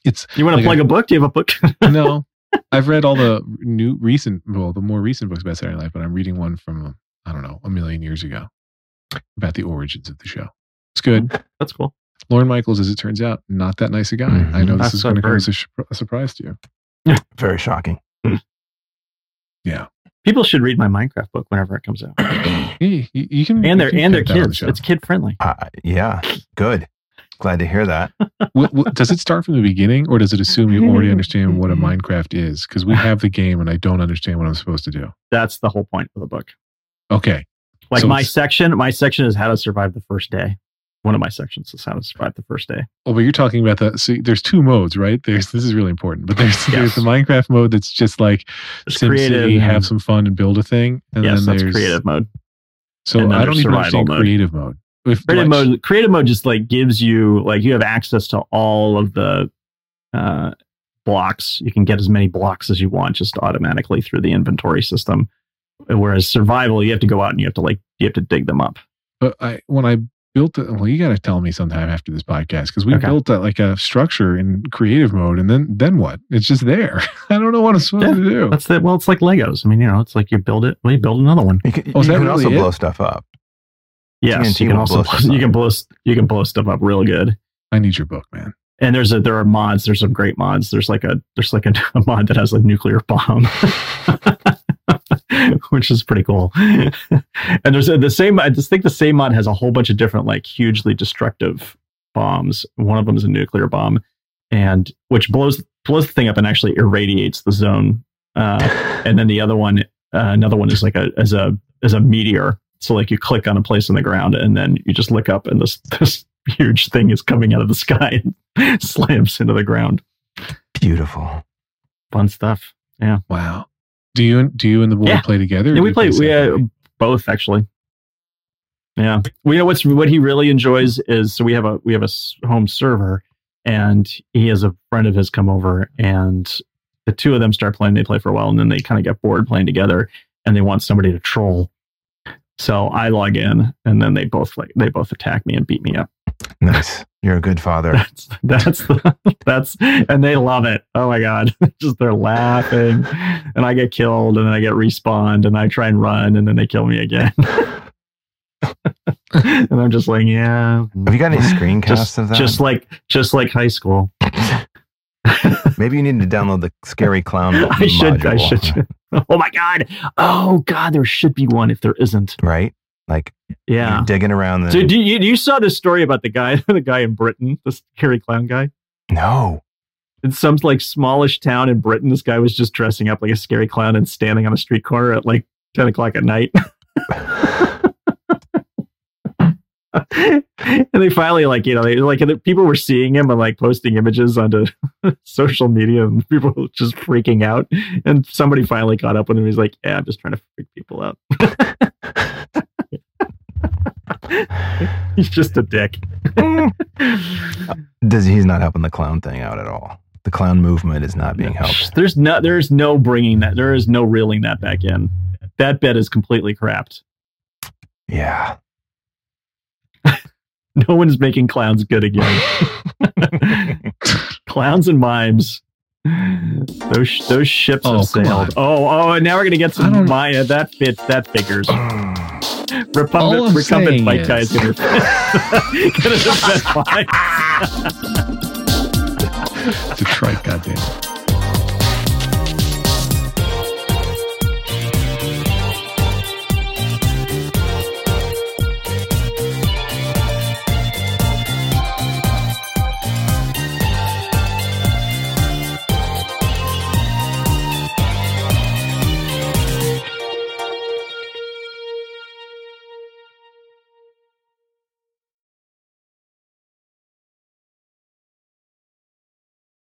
[SPEAKER 1] It's
[SPEAKER 2] You want to
[SPEAKER 1] Like
[SPEAKER 2] plug
[SPEAKER 1] a-
[SPEAKER 2] a book? Do you have a book?
[SPEAKER 1] no, I've read all the new recent, well, the more recent books about Saturday Night Live, but I'm reading one from I don't know a million years ago about the origins of the show. It's good.
[SPEAKER 2] That's cool.
[SPEAKER 1] Lorne Michaels, as it turns out, not that nice a guy. I know this
[SPEAKER 2] That's
[SPEAKER 1] is going to
[SPEAKER 2] I've
[SPEAKER 1] come as a, sh- a surprise to you.
[SPEAKER 3] very shocking.
[SPEAKER 1] Yeah,
[SPEAKER 2] People should read my Minecraft book whenever it comes out.
[SPEAKER 1] you, you- you can
[SPEAKER 2] And
[SPEAKER 1] you
[SPEAKER 2] their
[SPEAKER 1] can
[SPEAKER 2] and their
[SPEAKER 1] get that on the
[SPEAKER 2] kids. It's kid friendly.
[SPEAKER 3] Uh, yeah, good. Glad to hear that.
[SPEAKER 1] What- what- does it start from the beginning, or does it assume you already understand what a Minecraft is? Because we have the game, and I don't understand what I'm supposed to do.
[SPEAKER 2] That's the whole point of the book.
[SPEAKER 1] Okay,
[SPEAKER 2] Like
[SPEAKER 1] So
[SPEAKER 2] my section, my section is how to survive the first day. One of my sections is how to survive the first day.
[SPEAKER 1] Oh, but you're talking about the see. There's two modes, right? There's this is really important. But there's there's the Minecraft mode that's just like
[SPEAKER 2] There's
[SPEAKER 1] SimCity, have some fun and build a thing. And
[SPEAKER 2] yes,
[SPEAKER 1] then
[SPEAKER 2] that's
[SPEAKER 1] there's
[SPEAKER 2] creative mode.
[SPEAKER 1] So
[SPEAKER 2] and
[SPEAKER 1] I don't even
[SPEAKER 2] survival
[SPEAKER 1] understand
[SPEAKER 2] mode.
[SPEAKER 1] creative mode. If
[SPEAKER 2] Creative
[SPEAKER 1] like,
[SPEAKER 2] mode. Creative mode just like gives you like you have access to all of the uh, blocks. You can get as many blocks as you want just automatically through the inventory system. Whereas survival, you have to go out and you have to like you have to dig them up.
[SPEAKER 1] But I when I built it, well, you got to tell me sometime after this podcast because we
[SPEAKER 2] Okay.
[SPEAKER 1] built a, like a structure in creative mode, and then then what? It's just there. I don't know what I'm supposed
[SPEAKER 2] Yeah.
[SPEAKER 1] to do.
[SPEAKER 2] That's the well, it's like Legos. I mean, you know, it's like you build it, well, you build another one.
[SPEAKER 3] You can,
[SPEAKER 1] Oh,
[SPEAKER 3] you
[SPEAKER 1] that
[SPEAKER 3] can
[SPEAKER 1] really
[SPEAKER 3] also
[SPEAKER 1] it?
[SPEAKER 3] blow stuff up.
[SPEAKER 2] Yes,
[SPEAKER 3] TNT
[SPEAKER 2] you can also
[SPEAKER 3] blow
[SPEAKER 2] blow, you can blow you can blow stuff up real good.
[SPEAKER 1] I need your book, man.
[SPEAKER 2] And there's a there are mods. There's some great mods. There's like a there's like a, a mod that has a nuclear bomb, which is pretty cool. and there's a, the same. I just think the same mod has a whole bunch of different like hugely destructive bombs. One of them is a nuclear bomb, and which blows blows the thing up and actually irradiates the zone. Uh, and then the other one, uh, another one is like a as a as a meteor. So like you click on a place on the ground and then you just look up and this this huge thing is coming out of the sky and slams into the ground.
[SPEAKER 3] Beautiful.
[SPEAKER 2] Fun stuff. Yeah.
[SPEAKER 1] Wow. Do you do you and the boy
[SPEAKER 2] Yeah.
[SPEAKER 1] play together?
[SPEAKER 2] Yeah, we
[SPEAKER 1] you
[SPEAKER 2] play we uh, both actually. Yeah, we know what's what he really enjoys is so we have a we have a home server and he has a friend of his come over and the two of them start playing. They play for a while and then they kind of get bored playing together and they want somebody to troll. So I log in and then they both like they both attack me and beat me up.
[SPEAKER 3] Nice. You're a good father.
[SPEAKER 2] That's that's the, that's and they love it. Oh my god, just they're laughing, and I get killed, and then I get respawned, and I try and run, and then they kill me again. and I'm just like, yeah,
[SPEAKER 3] Have you got any screencasts
[SPEAKER 2] just,
[SPEAKER 3] of that?
[SPEAKER 2] just like just like high school.
[SPEAKER 3] Maybe you need to download the Scary Clown
[SPEAKER 2] I should, I should. Oh my god, oh god, there should be one if there isn't.
[SPEAKER 3] Right? Like
[SPEAKER 2] Yeah.
[SPEAKER 3] you're digging around the.
[SPEAKER 2] So do you, you saw this story about the guy, the guy in Britain, the scary clown guy?
[SPEAKER 3] no.
[SPEAKER 2] in some like smallish town in Britain, this guy was just dressing up like a scary clown and standing on a street corner at like 10 o'clock at night. and they finally like, you know, they like people were seeing him and like posting images onto social media and people were just freaking out. And somebody finally caught up with him. He's like, Yeah, I'm just trying to freak people out. He's just a dick.
[SPEAKER 3] Does he's not helping the clown thing out at all? the clown movement is not being helped.
[SPEAKER 2] There's no there's no bringing that. There is no reeling that back in. That bed is completely crapped.
[SPEAKER 3] Yeah.
[SPEAKER 2] No one's making clowns good again. clowns and mimes. Those those ships
[SPEAKER 1] Oh,
[SPEAKER 2] have sailed. Oh, oh, and now we're gonna get some Maya. That fits. That figures. Recumbent
[SPEAKER 1] saying
[SPEAKER 2] bike
[SPEAKER 1] is-
[SPEAKER 2] guys gonna gonna defend Maya.
[SPEAKER 1] It's a trike, goddamn.